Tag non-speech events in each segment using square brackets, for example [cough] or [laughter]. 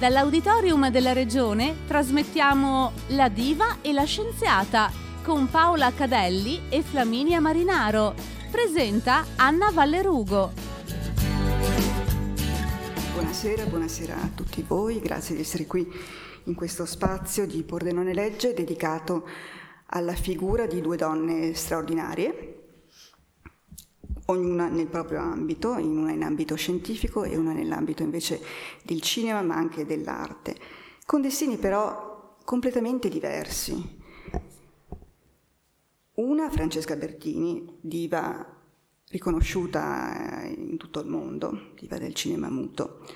Dall'auditorium della regione trasmettiamo La diva e la scienziata con Paola Cadelli e Flaminia Marinaro. Presenta Anna Vallerugo. Buonasera, buonasera a tutti voi, grazie di essere qui in questo spazio di Pordenone Legge dedicato alla figura di due donne straordinarie, ognuna nel proprio ambito, in una in ambito scientifico e una nell'ambito invece del cinema ma anche dell'arte, con destini però completamente diversi. Una, Francesca Bertini, diva riconosciuta eh, in tutto il mondo, diva del cinema muto.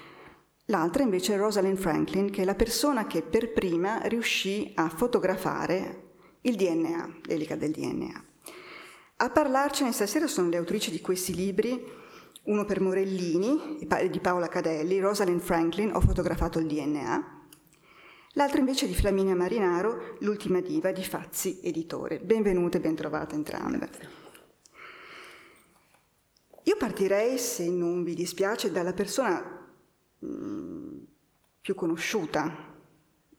L'altra invece è Rosalind Franklin, che è la persona che per prima riuscì a fotografare il DNA, l'elica del DNA. A parlarcene stasera sono le autrici di questi libri, uno per Morellini di Paola Cadelli, Rosalind Franklin, Ho fotografato il DNA, l'altro invece di Flaminia Marinaro, L'ultima diva di Fazzi Editore. Benvenute, bentrovate entrambe. Io partirei, se non vi dispiace, dalla persona mm, più conosciuta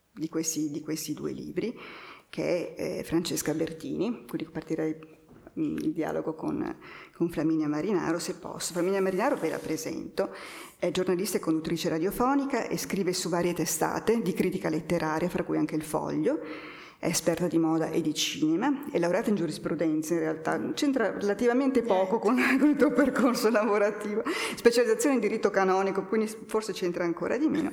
di questi, di questi, due libri, che è eh, Francesca Bertini, quindi partirei il dialogo con, con, Flaminia Marinaro, se posso. Flaminia Marinaro ve la presento, è giornalista e conduttrice radiofonica e scrive su varie testate di critica letteraria, fra cui anche il Foglio è esperta di moda e di cinema, è laureata in giurisprudenza in realtà, c'entra relativamente poco con, [laughs] con, il tuo percorso lavorativo, specializzazione in diritto canonico, quindi forse c'entra ancora di meno.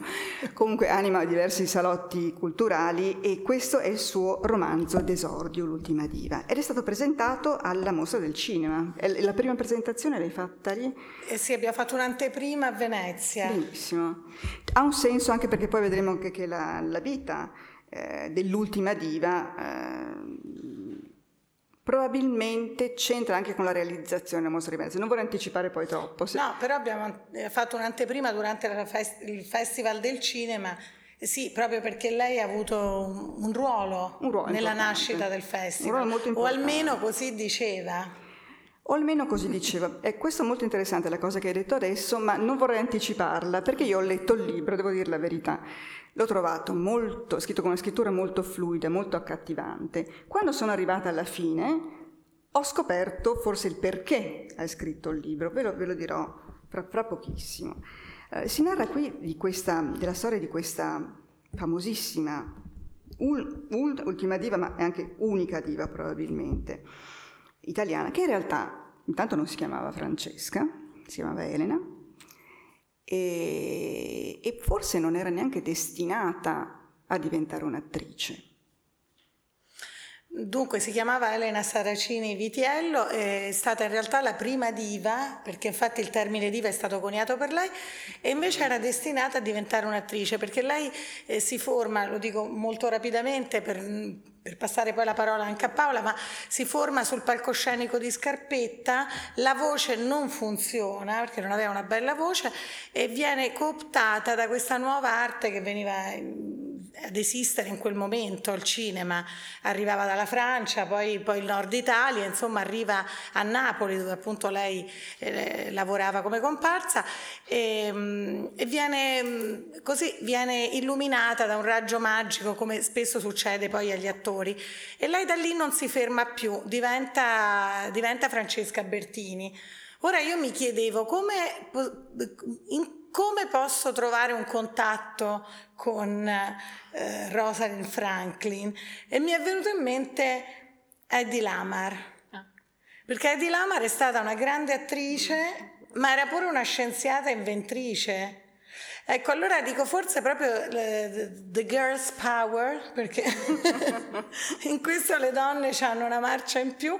Comunque anima diversi salotti culturali e questo è il suo romanzo d'esordio, L'ultima diva, ed è stato presentato alla Mostra del Cinema. La prima presentazione l'hai fatta lì? Eh sì, abbiamo fatto un'anteprima a Venezia. Benissimo. Ha un senso anche perché poi vedremo anche che la, la vita eh, dell'ultima diva eh, probabilmente c'entra anche con la realizzazione della mostra di Venezia. Non vorrei anticipare poi troppo. Se... No, però abbiamo eh, fatto un'anteprima durante fest- il Festival del Cinema. Sì, proprio perché lei ha avuto un, ruolo, un ruolo, nella nascita del festival, o almeno così diceva. O almeno così diceva. E questo è molto interessante la cosa che hai detto adesso, ma non vorrei anticiparla perché io ho letto il libro, devo dire la verità. L'ho trovato molto, scritto con una scrittura molto fluida, molto accattivante. Quando sono arrivata alla fine ho scoperto forse il perché hai scritto il libro, ve lo, ve lo dirò fra, fra pochissimo. Eh, si narra qui questa, della storia di questa famosissima ul, ul, ultima diva, ma è anche unica diva probabilmente, italiana, che in realtà intanto non si chiamava Francesca, si chiamava Elena, e, e forse non era neanche destinata a diventare un'attrice. Dunque si chiamava Elena Saracini Vitiello, è stata in realtà la prima diva, perché infatti il termine diva è stato coniato per lei, e invece era destinata a diventare un'attrice, perché lei eh, si forma, lo dico molto rapidamente per, per passare poi la parola anche a Paola, ma si forma sul palcoscenico di Scarpetta, la voce non funziona perché non aveva una bella voce e viene cooptata da questa nuova arte che veniva ad esistere in quel momento, il cinema. Arrivava dalla Francia, poi, poi il nord Italia, insomma arriva a Napoli dove appunto lei eh, lavorava come comparsa e, mm, e viene, mm, così viene illuminata da un raggio magico come spesso succede poi agli attori e lei da lì non si ferma più, diventa, diventa Francesca Bertini. Ora io mi chiedevo come, in come posso trovare un contatto con eh, Rosalind Franklin? E mi è venuto in mente Eddie Lamar, ah. perché Eddie Lamar è stata una grande attrice, ma era pure una scienziata inventrice. Ecco, allora dico forse proprio uh, the girl's power, perché [laughs] in questo le donne hanno una marcia in più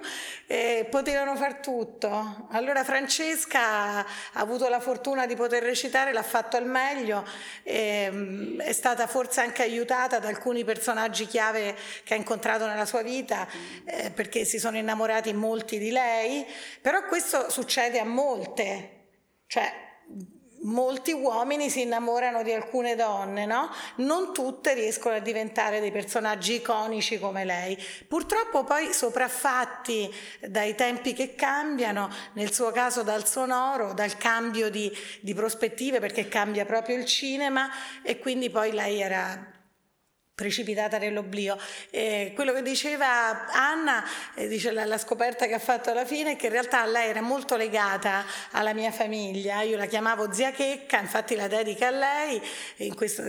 e potevano far tutto. Allora Francesca ha avuto la fortuna di poter recitare, l'ha fatto al meglio, e, um, è stata forse anche aiutata da alcuni personaggi chiave che ha incontrato nella sua vita, eh, perché si sono innamorati molti di lei, però questo succede a molte. Cioè, molti uomini si innamorano di alcune donne, no? Non tutte riescono a diventare dei personaggi iconici come lei. Purtroppo poi sopraffatti dai tempi che cambiano, nel suo caso dal sonoro, dal cambio di, di prospettive perché cambia proprio il cinema e quindi poi lei era precipitata nell'oblio. Eh, quello che diceva Anna, eh, dice la, la, scoperta che ha fatto alla fine, è che in realtà lei era molto legata alla mia famiglia, io la chiamavo zia Checca, infatti la dedica a lei, questo,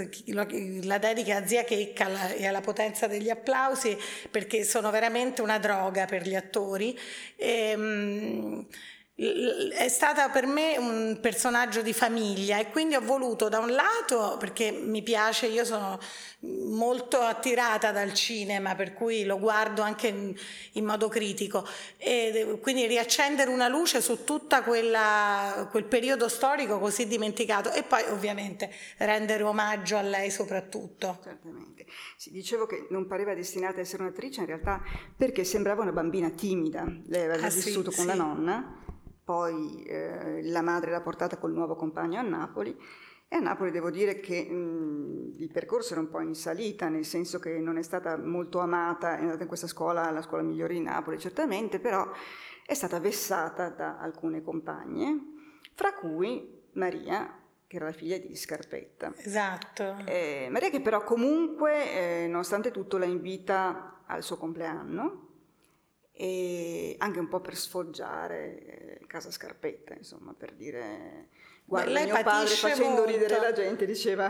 la dedica a zia Checca e alla potenza degli applausi, perché sono veramente una droga per gli attori. E, ehm, è stata per me un personaggio di famiglia e quindi ho voluto da un lato, perché mi piace, io sono molto attirata dal cinema, per cui lo guardo anche in, in modo critico, e quindi riaccendere una luce su tutto quel periodo storico così dimenticato e poi ovviamente rendere omaggio a lei soprattutto. Certamente. Sì, dicevo che non pareva destinata a essere un'attrice in realtà perché sembrava una bambina timida, lei aveva ah, vissuto sì, con sì. la nonna poi eh, la madre l'ha portata col nuovo compagno a Napoli e a Napoli devo dire che mh, il percorso era un po' in salita, nel senso che non è stata molto amata, è andata in questa scuola, la scuola migliore di Napoli certamente, però è stata vessata da alcune compagne, fra cui Maria, che era la figlia di Scarpetta. Esatto. Eh, Maria che però comunque, eh, nonostante tutto, la invita al suo compleanno e anche un po' per sfoggiare eh, Casa Scarpetta, insomma, per dire guarda Beh, mio padre facendo molto. ridere la gente diceva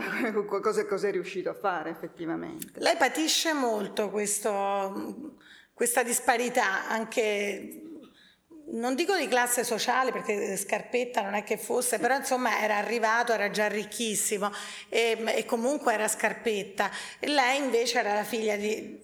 cosa, cosa è riuscito a fare effettivamente. Lei patisce molto questo, questa disparità anche non dico di classe sociale perché Scarpetta non è che fosse, però insomma era arrivato, era già ricchissimo e, e comunque era Scarpetta. E lei invece era la figlia di,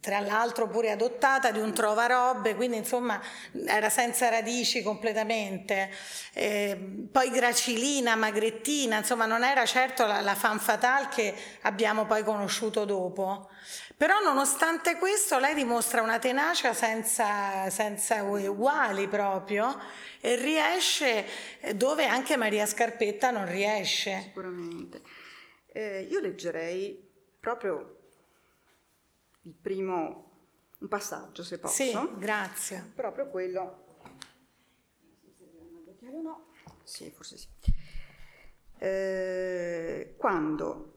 tra l'altro pure adottata di un trovarobbe, quindi insomma era senza radici completamente. Eh, poi gracilina, magrettina, insomma non era certo la, la fan fatale che abbiamo poi conosciuto dopo. Però nonostante questo lei dimostra una tenacia senza, senza uguali proprio e riesce dove anche Maria Scarpetta non riesce. Sicuramente. Eh, io leggerei proprio il primo un passaggio se posso. Sì, grazie. Proprio quello. No. Sì, forse sì. Eh, quando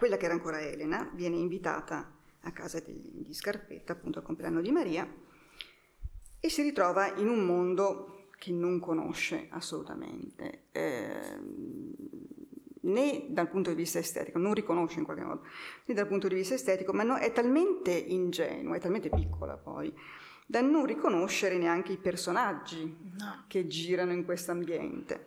quella che era ancora Elena viene invitata a casa di Scarpetta, appunto al compleanno di Maria, e si ritrova in un mondo che non conosce assolutamente, eh, né dal punto di vista estetico, non riconosce in qualche modo, né dal punto di vista estetico, ma no, è talmente ingenua, è talmente piccola poi, da non riconoscere neanche i personaggi no. che girano in questo ambiente.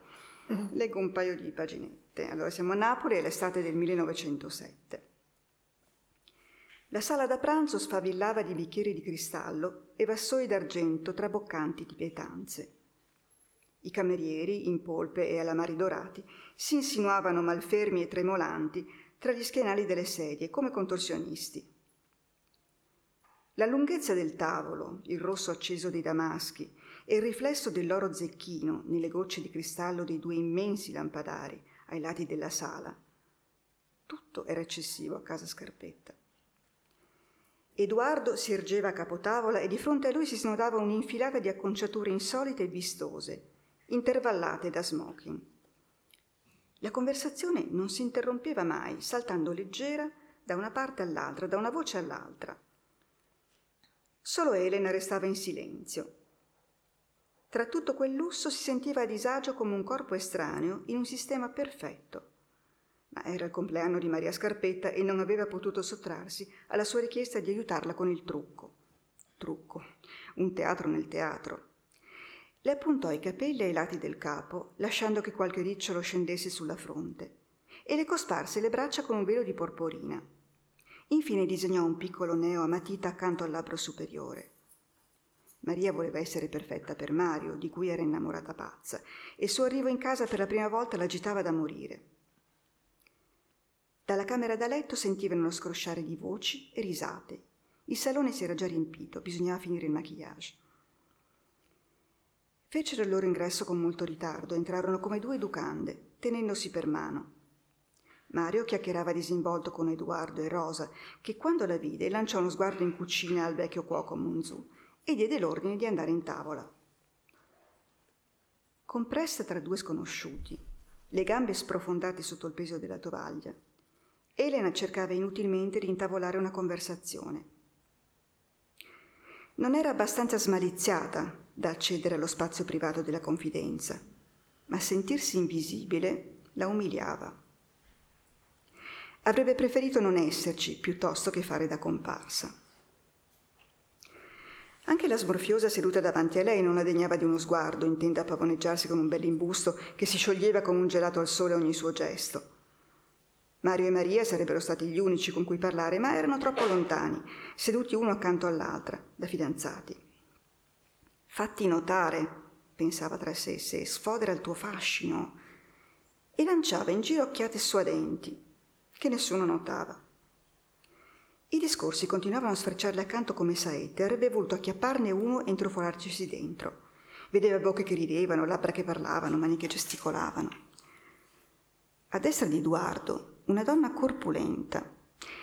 Mm-hmm. Leggo un paio di paginette. 1907. Allora siamo a Napoli, è l'estate del 1907. La sala da pranzo sfavillava di bicchieri di cristallo e vassoi d'argento traboccanti di pietanze. I camerieri, in polpe e alamari dorati, si insinuavano malfermi e tremolanti tra gli schienali delle sedie, come contorsionisti. La lunghezza del tavolo, il rosso acceso dei damaschi e il riflesso dell'oro zecchino nelle gocce di cristallo dei due immensi lampadari ai lati della sala. Tutto era eccessivo a casa Scarpetta. Edoardo si ergeva a capotavola e di fronte a lui si snodava un'infilata di acconciature insolite e vistose, intervallate da smoking. La conversazione non si interrompeva mai, saltando leggera da una parte all'altra, da una voce all'altra. Solo Elena restava in silenzio, tra tutto quel lusso si sentiva a disagio come un corpo estraneo in un sistema perfetto. Ma era il compleanno di Maria Scarpetta e non aveva potuto sottrarsi alla sua richiesta di aiutarla con il trucco. Trucco. Un teatro nel teatro. Le appuntò i capelli ai lati del capo, lasciando che qualche ricciolo scendesse sulla fronte, e le cosparse le braccia con un velo di porporina. Infine disegnò un piccolo neo a matita accanto al labbro superiore. Maria voleva essere perfetta per Mario, di cui era innamorata pazza, e il suo arrivo in casa per la prima volta l'agitava da morire. Dalla camera da letto sentivano uno scrosciare di voci e risate. Il salone si era già riempito, bisognava finire il maquillage. Fecero il loro ingresso con molto ritardo, entrarono come due educande, tenendosi per mano. Mario chiacchierava disinvolto con Edoardo e Rosa, che quando la vide lanciò uno sguardo in cucina al vecchio cuoco Munzu e diede l'ordine di andare in tavola. Compressa tra due sconosciuti, le gambe sprofondate sotto il peso della tovaglia, Elena cercava inutilmente di intavolare una conversazione. Non era abbastanza smaliziata da accedere allo spazio privato della confidenza, ma sentirsi invisibile la umiliava. Avrebbe preferito non esserci piuttosto che fare da comparsa. Anche la smorfiosa seduta davanti a lei non la degnava di uno sguardo, intenta a pavoneggiarsi con un bell'imbusto che si scioglieva come un gelato al sole ogni suo gesto. Mario e Maria sarebbero stati gli unici con cui parlare, ma erano troppo lontani, seduti uno accanto all'altra, da fidanzati. Fatti notare, pensava tra sé e sé, sfodera il tuo fascino, e lanciava in giro occhiate suadenti, che nessuno notava. I discorsi continuavano a sfrecciarle accanto come saette, avrebbe voluto acchiapparne uno e intrufolarcisi dentro. Vedeva bocche che ridevano, labbra che parlavano, mani che gesticolavano. A destra di Edoardo, una donna corpulenta,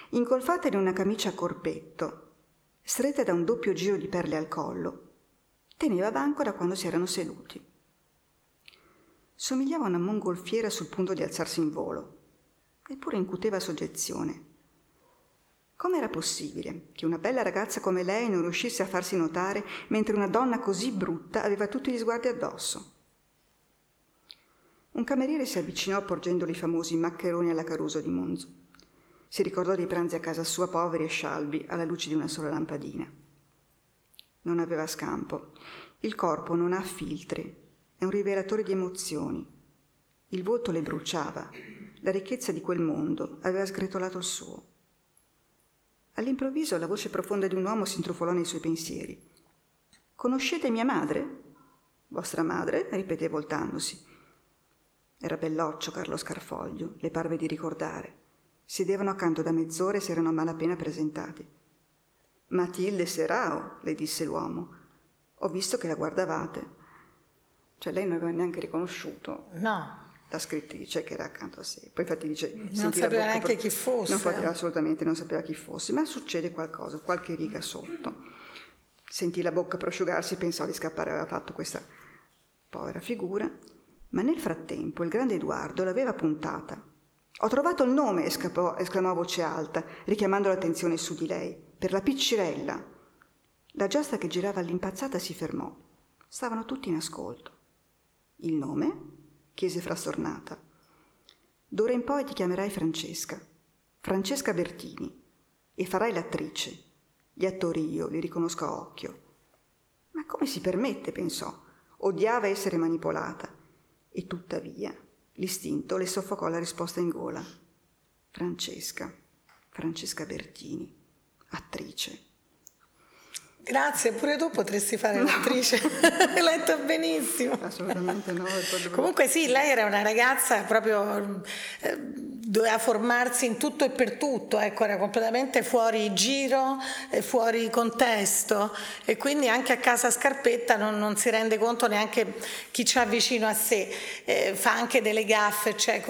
ingolfata in una camicia a corpetto, stretta da un doppio giro di perle al collo, teneva banco da quando si erano seduti. Somigliava a una mongolfiera sul punto di alzarsi in volo eppure incuteva soggezione. Com'era possibile che una bella ragazza come lei non riuscisse a farsi notare mentre una donna così brutta aveva tutti gli sguardi addosso? Un cameriere si avvicinò porgendole i famosi maccheroni alla Caruso di Monzo. Si ricordò dei pranzi a casa sua poveri e scialbi alla luce di una sola lampadina. Non aveva scampo. Il corpo non ha filtri, è un rivelatore di emozioni. Il volto le bruciava, la ricchezza di quel mondo aveva sgretolato il suo. All'improvviso la voce profonda di un uomo si intrufolò nei suoi pensieri. Conoscete mia madre? Vostra madre? ripeté voltandosi. Era belloccio Carlo Scarfoglio, le parve di ricordare. Sedevano accanto da mezz'ora e si erano a malapena presentati. Matilde Serao, le disse l'uomo. Ho visto che la guardavate. Cioè lei non aveva neanche riconosciuto. No la scrittrice che era accanto a sé. Poi infatti dice... Non sapeva neanche chi fosse. Non poteva, assolutamente non sapeva chi fosse, ma succede qualcosa, qualche riga sotto. Sentì la bocca prosciugarsi e pensò di scappare, aveva fatto questa povera figura, ma nel frattempo il grande Edoardo l'aveva puntata. Ho trovato il nome, escapò, esclamò a voce alta, richiamando l'attenzione su di lei, per la piccirella. La giostra che girava all'impazzata si fermò. Stavano tutti in ascolto. Il nome? Chiese frastornata. D'ora in poi ti chiamerai Francesca, Francesca Bertini, e farai l'attrice. Gli attori io li riconosco a occhio. Ma come si permette, pensò. Odiava essere manipolata. E tuttavia l'istinto le soffocò la risposta in gola. Francesca, Francesca Bertini, attrice. Grazie, pure tu potresti fare no. l'attrice, [laughs] hai letto benissimo. Assolutamente no. Comunque sì, lei era una ragazza proprio, eh, doveva formarsi in tutto e per tutto, ecco, era completamente fuori giro, e fuori contesto e quindi anche a casa Scarpetta non, non si rende conto neanche chi c'ha vicino a sé, eh, fa anche delle gaffe, cioè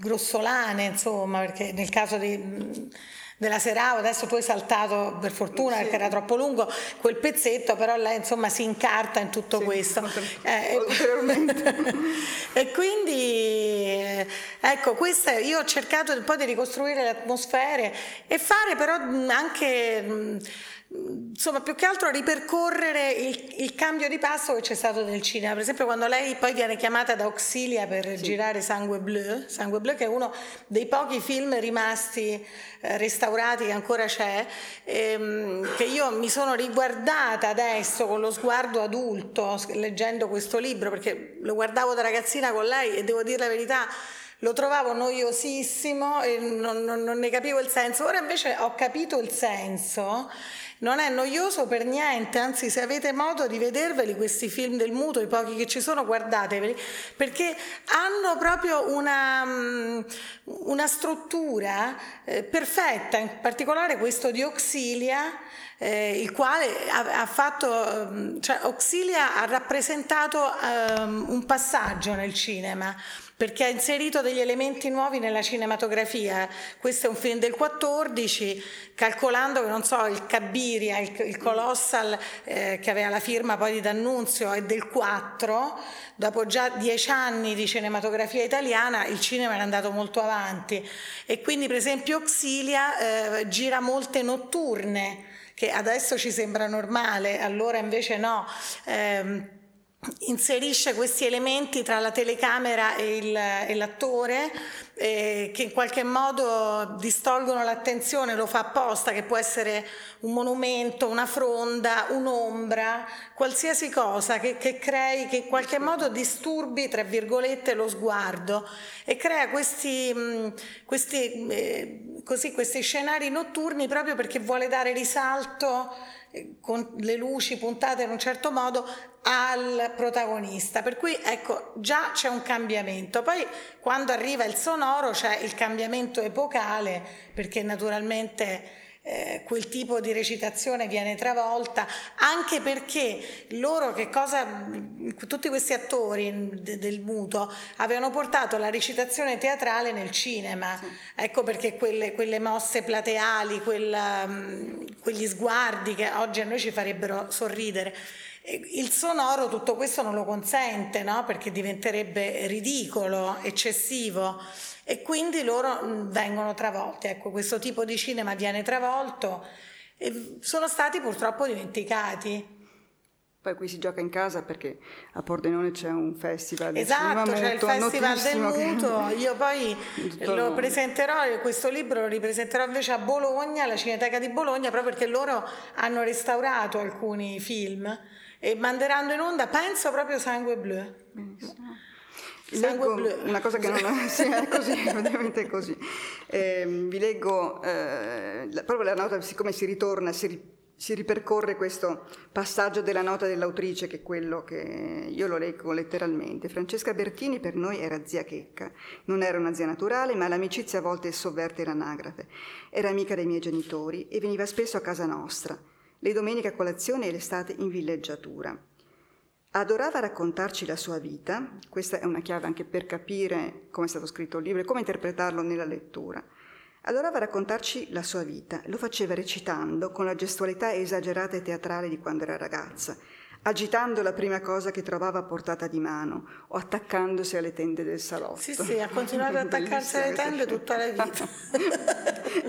grossolane insomma, perché nel caso di della Serao, adesso tu hai saltato per fortuna sì. perché era troppo lungo quel pezzetto, però lei insomma si incarta in tutto sì, questo. Eh, [laughs] e quindi ecco, questa, io ho cercato un po' di ricostruire le atmosfere e fare però anche insomma più che altro ripercorrere il, il, cambio di passo che c'è stato nel cinema per esempio quando lei poi viene chiamata da Auxilia per sì. girare Sangue Bleu Sangue Bleu che è uno dei pochi film rimasti eh, restaurati che ancora c'è ehm, che io mi sono riguardata adesso con lo sguardo adulto leggendo questo libro perché lo guardavo da ragazzina con lei e devo dire la verità lo trovavo noiosissimo e non, non, non, ne capivo il senso. Ora invece ho capito il senso non è noioso per niente, anzi se avete modo di vederveli questi film del muto, i pochi che ci sono, guardateveli, perché hanno proprio una, mm, una struttura eh, perfetta, in particolare questo di Oxilia, eh, il quale ha, ha fatto, mm, cioè Oxilia ha rappresentato um, un passaggio nel cinema perché ha inserito degli elementi nuovi nella cinematografia. Questo è un film del 14, calcolando che non so, il Cabiria, il, il Colossal eh, che aveva la firma poi di D'Annunzio è del 4, dopo già dieci anni di cinematografia italiana il cinema è andato molto avanti e quindi per esempio Oxilia eh, gira molte notturne che adesso ci sembra normale, allora invece no. Eh, inserisce questi elementi tra la telecamera e, il, e l'attore eh, che in qualche modo distolgono l'attenzione, lo fa apposta, che può essere un monumento, una fronda, un'ombra, qualsiasi cosa che, che crei, che in qualche modo disturbi, tra virgolette, lo sguardo e crea questi, mh, questi, eh, così, questi scenari notturni proprio perché vuole dare risalto con le luci puntate in un certo modo al protagonista. Per cui ecco, già c'è un cambiamento. Poi quando arriva il sonoro c'è il cambiamento epocale perché naturalmente eh, quel tipo di recitazione viene travolta, anche perché loro che cosa, tutti questi attori del muto avevano portato la recitazione teatrale nel cinema, sì. ecco perché quelle, quelle mosse plateali, quella, quegli sguardi che oggi a noi ci farebbero sorridere. Il sonoro tutto questo non lo consente, no? perché diventerebbe ridicolo, eccessivo e quindi loro mm, vengono travolti. Ecco, questo tipo di cinema viene travolto e sono stati purtroppo dimenticati. Poi qui si gioca in casa perché a Pordenone c'è un festival esatto, c'è il festival del muto. Che... [laughs] Io poi lo presenterò, questo libro lo ripresenterò invece a Bologna, alla Cineteca di Bologna, proprio perché loro hanno restaurato alcuni film e manderanno in onda, penso proprio Sangue Blu. Benissimo. Leggo una cosa che non [laughs] sì, è così, ovviamente è così. Eh, vi leggo eh, proprio la nota, siccome si ritorna, si, si, ripercorre questo passaggio della nota dell'autrice, che è quello che io lo leggo letteralmente. Francesca Bertini per noi era zia Checca. Non era una zia naturale, ma l'amicizia a volte sovverte l'anagrafe. Era amica dei miei genitori e veniva spesso a casa nostra. Le domeniche a colazione e l'estate in villeggiatura. Adorava raccontarci la sua vita, questa è una chiave anche per capire come è stato scritto il libro e come interpretarlo nella lettura. Adorava raccontarci la sua vita, lo faceva recitando con la gestualità esagerata e teatrale di quando era ragazza, agitando la prima cosa che trovava a portata di mano o attaccandosi alle tende del salotto. Sì, sì, ha continuato ad [laughs] attaccarsi alle tende tutta la vita.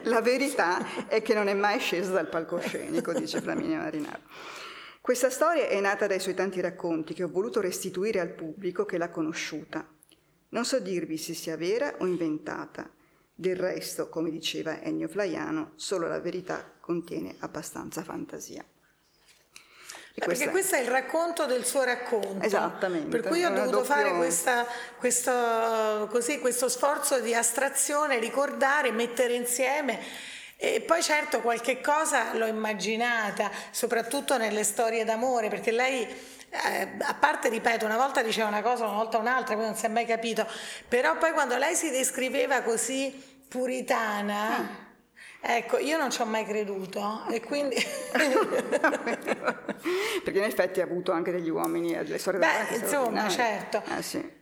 [laughs] la verità è che non è mai scesa dal palcoscenico, dice Flaminia Marinaro. Questa storia è nata dai suoi tanti racconti che ho voluto restituire al pubblico che l'ha conosciuta. Non so dirvi se sia vera o inventata. Del resto, come diceva Ennio Flaiano, solo la verità contiene abbastanza fantasia. Perché questo è il racconto del suo racconto. Esattamente. Per cui ho dovuto doppio... fare questa, questo, così, questo sforzo di astrazione, ricordare, mettere insieme e poi certo qualche cosa l'ho immaginata, soprattutto nelle storie d'amore, perché lei eh, a parte ripeto, una volta diceva una cosa, una volta un'altra, poi non si è mai capito, però poi quando lei si descriveva così puritana, ah. Ecco, io non ci ho mai creduto e quindi... [laughs] Perché in effetti ha avuto anche degli uomini, delle storie Beh, insomma, certo. Eh, sì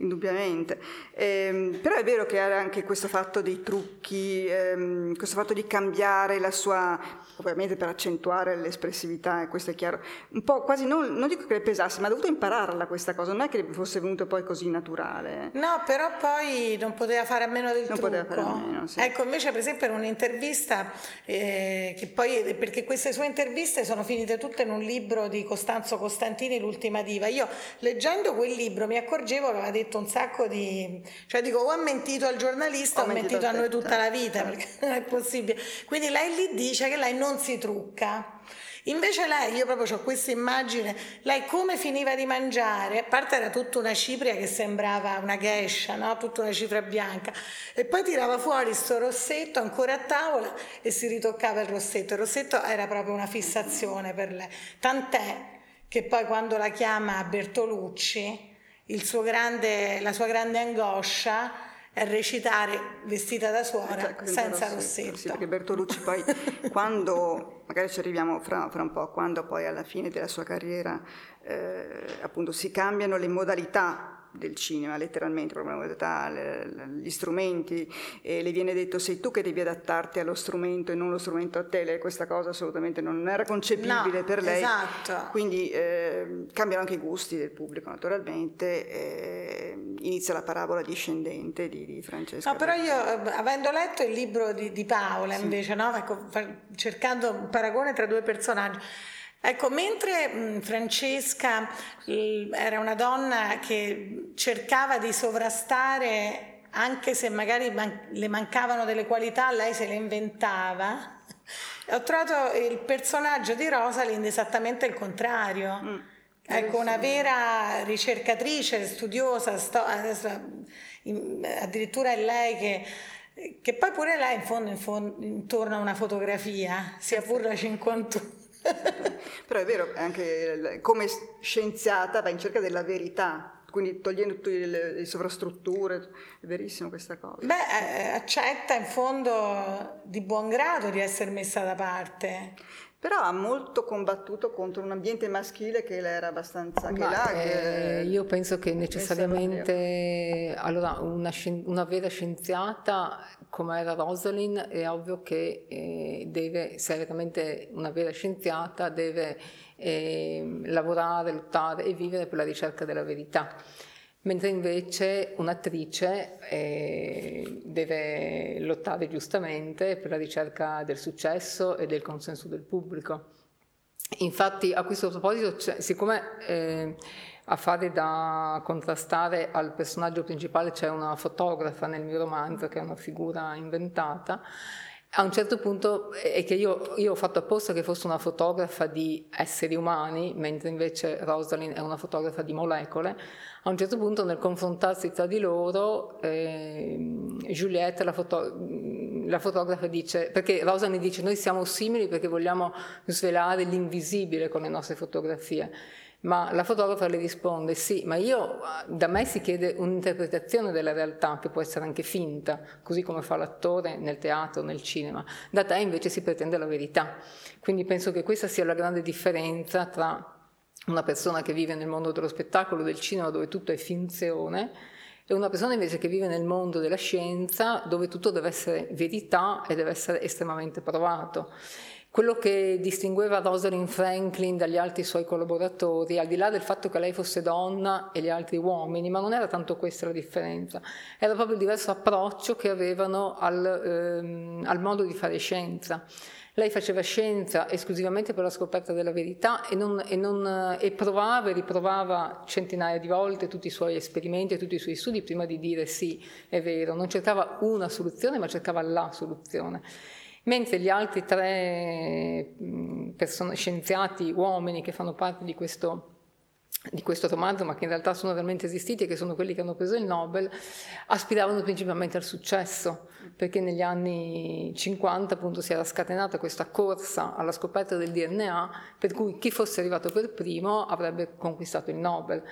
indubbiamente. Eh, però è vero che ha anche questo fatto dei trucchi, ehm, questo fatto di cambiare la sua, ovviamente per accentuare l'espressività, questo è chiaro, un po' quasi, non, non dico che le pesasse, ma ha dovuto impararla questa cosa, non è che fosse venuto poi così naturale. No, però poi non poteva fare a meno del non trucco. Poteva fare a meno, sì. Ecco, invece per esempio in un'intervista, eh, che poi, perché queste sue interviste sono finite tutte in un libro di Costanzo Costantini, L'ultima diva, io leggendo quel libro mi accorgevo che aveva detto detto un sacco di... cioè dico o ha mentito al giornalista o ha mentito, mentito a noi tutta la vita, perché non è possibile. Quindi lei lì dice che lei non si trucca. Invece lei, io proprio ho questa immagine, lei come finiva di mangiare, a parte era tutta una cipria che sembrava una gescia, no? tutta una cifra bianca, e poi tirava fuori sto rossetto ancora a tavola e si ritoccava il rossetto. Il rossetto era proprio una fissazione per lei, tant'è che poi quando la chiama Bertolucci, grande, la sua grande angoscia è recitare vestita da suora cioè, senza rossetto. rossetto. Sì, perché Bertolucci poi [laughs] quando, magari ci arriviamo fra, fra, un po', quando poi alla fine della sua carriera eh, appunto si cambiano le modalità del cinema, letteralmente, proprio gli strumenti, e le viene detto sei tu che devi adattarti allo strumento e non lo strumento a te, lei questa cosa assolutamente non era concepibile no, per lei, esatto. quindi eh, cambiano anche i gusti del pubblico naturalmente, eh, inizia la parabola discendente di, di Francesca. No, però io avendo letto il libro di, di Paola sì. invece, no? ecco, cercando un paragone tra due personaggi, Ecco, mentre Francesca era una donna che cercava di sovrastare, anche se magari le mancavano delle qualità, lei se le inventava, ho trovato il personaggio di Rosalind esattamente il contrario. Mm. Ecco, una vera ricercatrice, studiosa, sto, addirittura è lei che che poi pure lei in fondo, in fondo intorno a una fotografia, sia pur la 51 [laughs] Però è vero, anche come scienziata va in cerca della verità, quindi togliendo tutte le, le sovrastrutture, è verissimo questa cosa. Beh, eh, accetta in fondo di buon grado di essere messa da parte. Però ha molto combattuto contro un ambiente maschile che era abbastanza... Che là, eh, io penso che necessariamente allora, una, una, vera scienziata come era Rosalind è ovvio che eh, deve, se è veramente una vera scienziata, deve eh, lavorare, lottare e vivere per la ricerca della verità mentre invece un'attrice eh, deve lottare giustamente per la ricerca del successo e del consenso del pubblico. Infatti a questo proposito, siccome eh, a fare da contrastare al personaggio principale c'è una fotografa nel mio romanzo che è una figura inventata, a un certo punto è che io, io, ho fatto apposta che fosse una fotografa di esseri umani, mentre invece Rosalind è una fotografa di molecole. A un certo punto, nel confrontarsi tra di loro, eh, Juliette, la, foto, la, fotografa, dice, perché Rosalind dice noi siamo simili perché vogliamo svelare l'invisibile con le nostre fotografie. Ma la fotografa le risponde sì, ma io da me si chiede un'interpretazione della realtà che può essere anche finta, così come fa l'attore nel teatro, nel cinema. Da te invece si pretende la verità. Quindi penso che questa sia la grande differenza tra una persona che vive nel mondo dello spettacolo, del cinema, dove tutto è finzione, e una persona invece che vive nel mondo della scienza, dove tutto deve essere verità e deve essere estremamente provato. Quello che distingueva Rosalind Franklin dagli altri suoi collaboratori, al di là del fatto che lei fosse donna e gli altri uomini, ma non era tanto questa la differenza, era proprio il diverso approccio che avevano al, ehm, al modo di fare scienza. Lei faceva scienza esclusivamente per la scoperta della verità e, non, e, non, e, provava e riprovava centinaia di volte tutti i suoi esperimenti e tutti i suoi studi prima di dire sì, è vero. Non cercava una soluzione, ma cercava la soluzione mentre gli altri tre person- scienziati uomini che fanno parte di questo, di questo romanzo, ma che in realtà sono realmente esistiti e che sono quelli che hanno preso il Nobel, aspiravano principalmente al successo, perché negli anni 50 appunto si era scatenata questa corsa alla scoperta del DNA, per cui chi fosse arrivato per primo avrebbe conquistato il Nobel.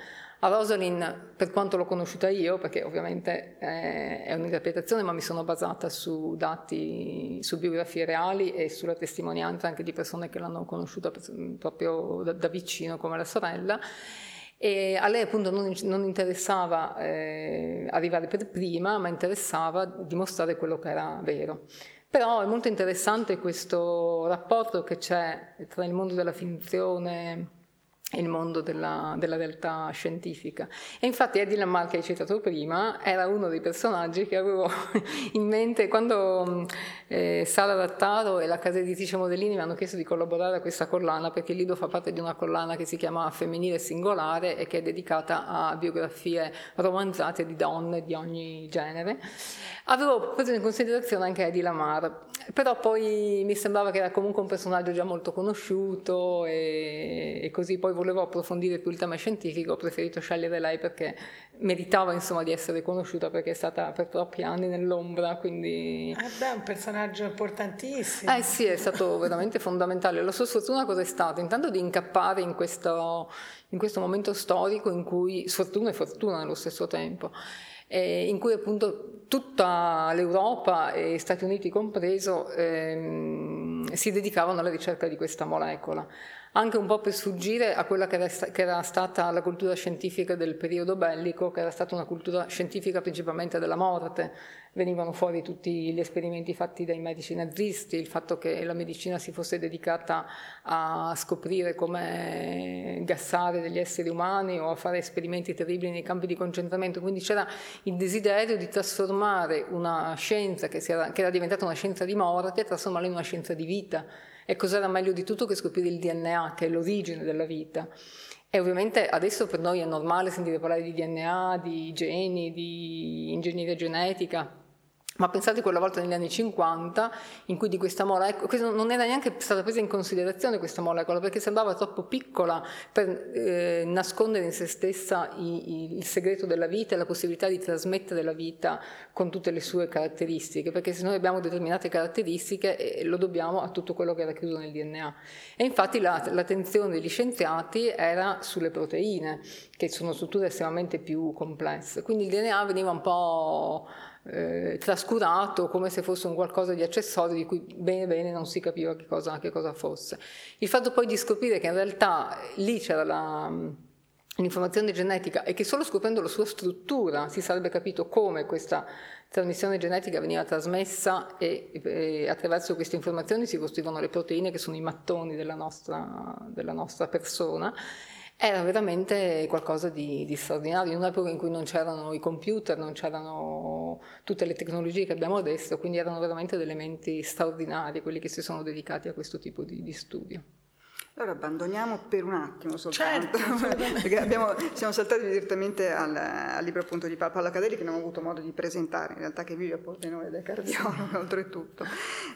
A Rosalind, per quanto l'ho conosciuta io, perché ovviamente eh, è un'interpretazione, ma mi sono basata su dati, su biografie reali e sulla testimonianza anche di persone che l'hanno conosciuta proprio da, da vicino, come la sorella. E a lei appunto non, non interessava eh, arrivare per prima, ma interessava dimostrare quello che era vero. Però è molto interessante questo rapporto che c'è tra il mondo della finzione il mondo della, della, realtà scientifica. E infatti Eddie Lamar, che hai citato prima, era uno dei personaggi che avevo [laughs] in mente quando eh, Sara Rattaro e la casa editrice Modellini mi hanno chiesto di collaborare a questa collana, perché libro fa parte di una collana che si chiama Femminile Singolare e che è dedicata a biografie romanzate di donne di ogni genere. Avevo preso in considerazione anche Eddie Lamar, però poi mi sembrava che era comunque un personaggio già molto conosciuto e, e così poi volevo approfondire più il tema scientifico, ho preferito scegliere lei perché meritava insomma di essere conosciuta perché è stata per troppi anni nell'ombra, quindi... Eh beh, è un personaggio importantissimo. Eh sì, è stato [laughs] veramente fondamentale. La sua sfortuna cosa è stata? Intanto di incappare in questo, in questo momento storico in cui sfortuna e fortuna nello stesso tempo eh, in cui appunto tutta l'Europa e Stati Uniti compreso ehm, si dedicavano alla ricerca di questa molecola anche un po' per sfuggire a quella che era, che era, stata la cultura scientifica del periodo bellico, che era stata una cultura scientifica principalmente della morte. Venivano fuori tutti gli esperimenti fatti dai medici nazisti, il fatto che la medicina si fosse dedicata a scoprire come gassare degli esseri umani o a fare esperimenti terribili nei campi di concentramento. Quindi c'era il desiderio di trasformare una scienza che, era, che era diventata una scienza di morte, trasformarla in una scienza di vita e cos'era meglio di tutto che scoprire il DNA, che è l'origine della vita. E ovviamente adesso per noi è normale sentire parlare di DNA, di geni, di ingegneria genetica, ma pensate quella volta negli anni 50 in cui di questa molecola, non era neanche stata presa in considerazione questa molecola perché sembrava troppo piccola per eh, nascondere in se stessa i, i, il segreto della vita e la possibilità di trasmettere la vita con tutte le sue caratteristiche, perché se noi abbiamo determinate caratteristiche eh, lo dobbiamo a tutto quello che era chiuso nel DNA. E infatti la, l'attenzione degli scienziati era sulle proteine, che sono strutture estremamente più complesse. Quindi il DNA veniva un po' eh, trascurato come se fosse un qualcosa di accessorio di cui bene bene non si capiva che cosa, che cosa fosse. Il fatto poi di scoprire che in realtà lì c'era la, l'informazione genetica e che solo scoprendo la sua struttura si sarebbe capito come questa trasmissione genetica veniva trasmessa e, e attraverso queste informazioni si costruivano le proteine che sono i mattoni della nostra, della nostra persona era veramente qualcosa di, di, straordinario, in un'epoca in cui non c'erano i computer, non c'erano tutte le tecnologie che abbiamo adesso, quindi erano veramente degli elementi straordinari quelli che si sono dedicati a questo tipo di, di studio. Allora abbandoniamo per un attimo soltanto, certo, [laughs] perché abbiamo, siamo saltati direttamente al, al, libro appunto di Paolo Cadelli che non ho avuto modo di presentare, in realtà che vive a Pordenone ed è cardiologo [laughs] oltretutto,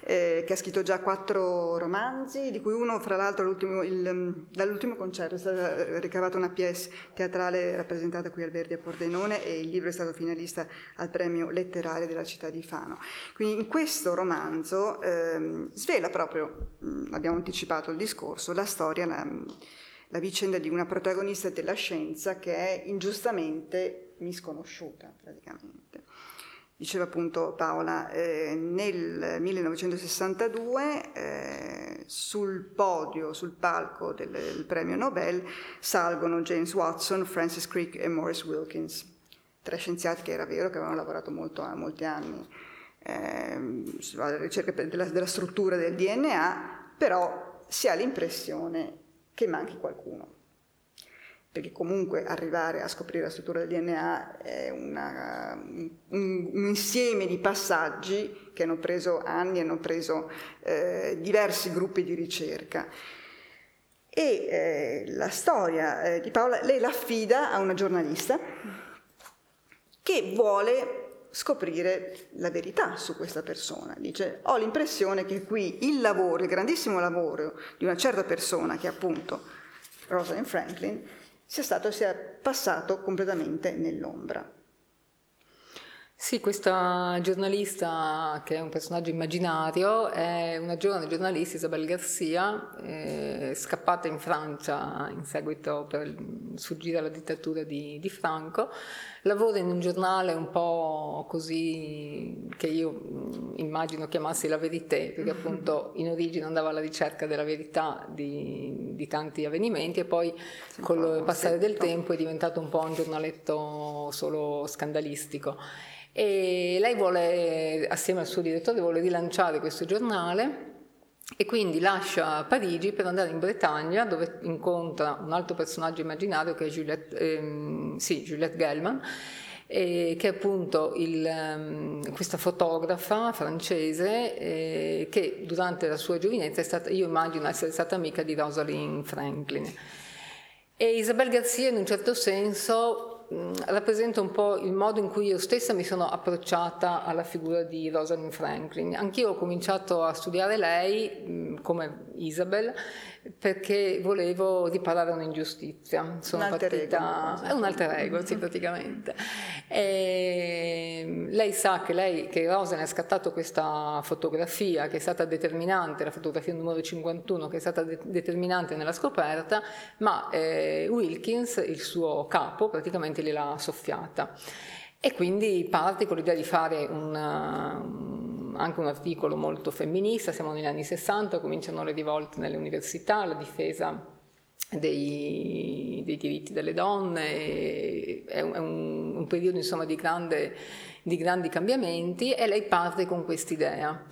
eh, che ha scritto già quattro romanzi, di cui uno fra l'altro il, dall'ultimo concerto è stata ricavata una pièce teatrale rappresentata qui al Verdi a Pordenone e il libro è stato finalista al premio letterario della città di Fano. Quindi in questo romanzo eh, svela proprio, abbiamo anticipato il discorso, la storia, la, la vicenda di una protagonista della scienza che è ingiustamente misconosciuta praticamente. Diceva appunto Paola, eh, nel 1962 eh, sul podio, sul palco del, del, premio Nobel salgono James Watson, Francis Crick e Morris Wilkins, tre scienziati che era vero che avevano lavorato molto, molti anni eh, alla ricerca della, della struttura del DNA, però si ha l'impressione che manchi qualcuno. Perché comunque arrivare a scoprire la struttura del DNA è una, un, un, insieme di passaggi che hanno preso anni, hanno preso eh, diversi gruppi di ricerca. E eh, la storia eh, di Paola, lei la affida a una giornalista che vuole scoprire la verità su questa persona. Dice, ho l'impressione che qui il lavoro, il grandissimo lavoro di una certa persona, che è appunto Rosalind Franklin, sia stato sia passato completamente nell'ombra. Sì, questa giornalista, che è un personaggio immaginario, è una giovane giornalista, Isabel Garcia, eh, scappata in Francia in seguito per sfuggire alla dittatura di, di, Franco. Lavora in un giornale un po' così che io mm, immagino chiamassi La Verité, perché [laughs] appunto in origine andava alla ricerca della verità di, di tanti avvenimenti e poi col passare del tempo è diventato un po' un giornaletto solo scandalistico. E lei vuole, assieme al suo direttore, vuole rilanciare questo giornale e quindi lascia Parigi per andare in Bretagna dove incontra un altro personaggio immaginario che è Juliette, ehm, sì, Juliette Gellman eh, che è appunto il, um, questa fotografa francese eh, che durante la sua giovinezza è stata, io immagino essere stata amica di Rosalind Franklin. E Isabel Garcia in un certo senso rappresenta un po' il modo in cui io stessa mi sono approcciata alla figura di Rosalind Franklin. Anch'io ho cominciato a studiare lei, come Isabel, perché volevo riparare un'ingiustizia. Sono un partita... È un alter ego, sì, praticamente. E lei sa che, lei, che Rosen ha scattato questa fotografia che è stata determinante, la fotografia numero 51, che è stata de- determinante nella scoperta, ma eh, Wilkins, il suo capo, praticamente gliel'ha soffiata. E quindi parte con l'idea di fare una, anche un articolo molto femminista, siamo negli anni 60, cominciano le rivolte nelle università, la difesa dei, dei diritti delle donne, è un, è un, un periodo insomma, di, grande, di grandi cambiamenti e lei parte con quest'idea.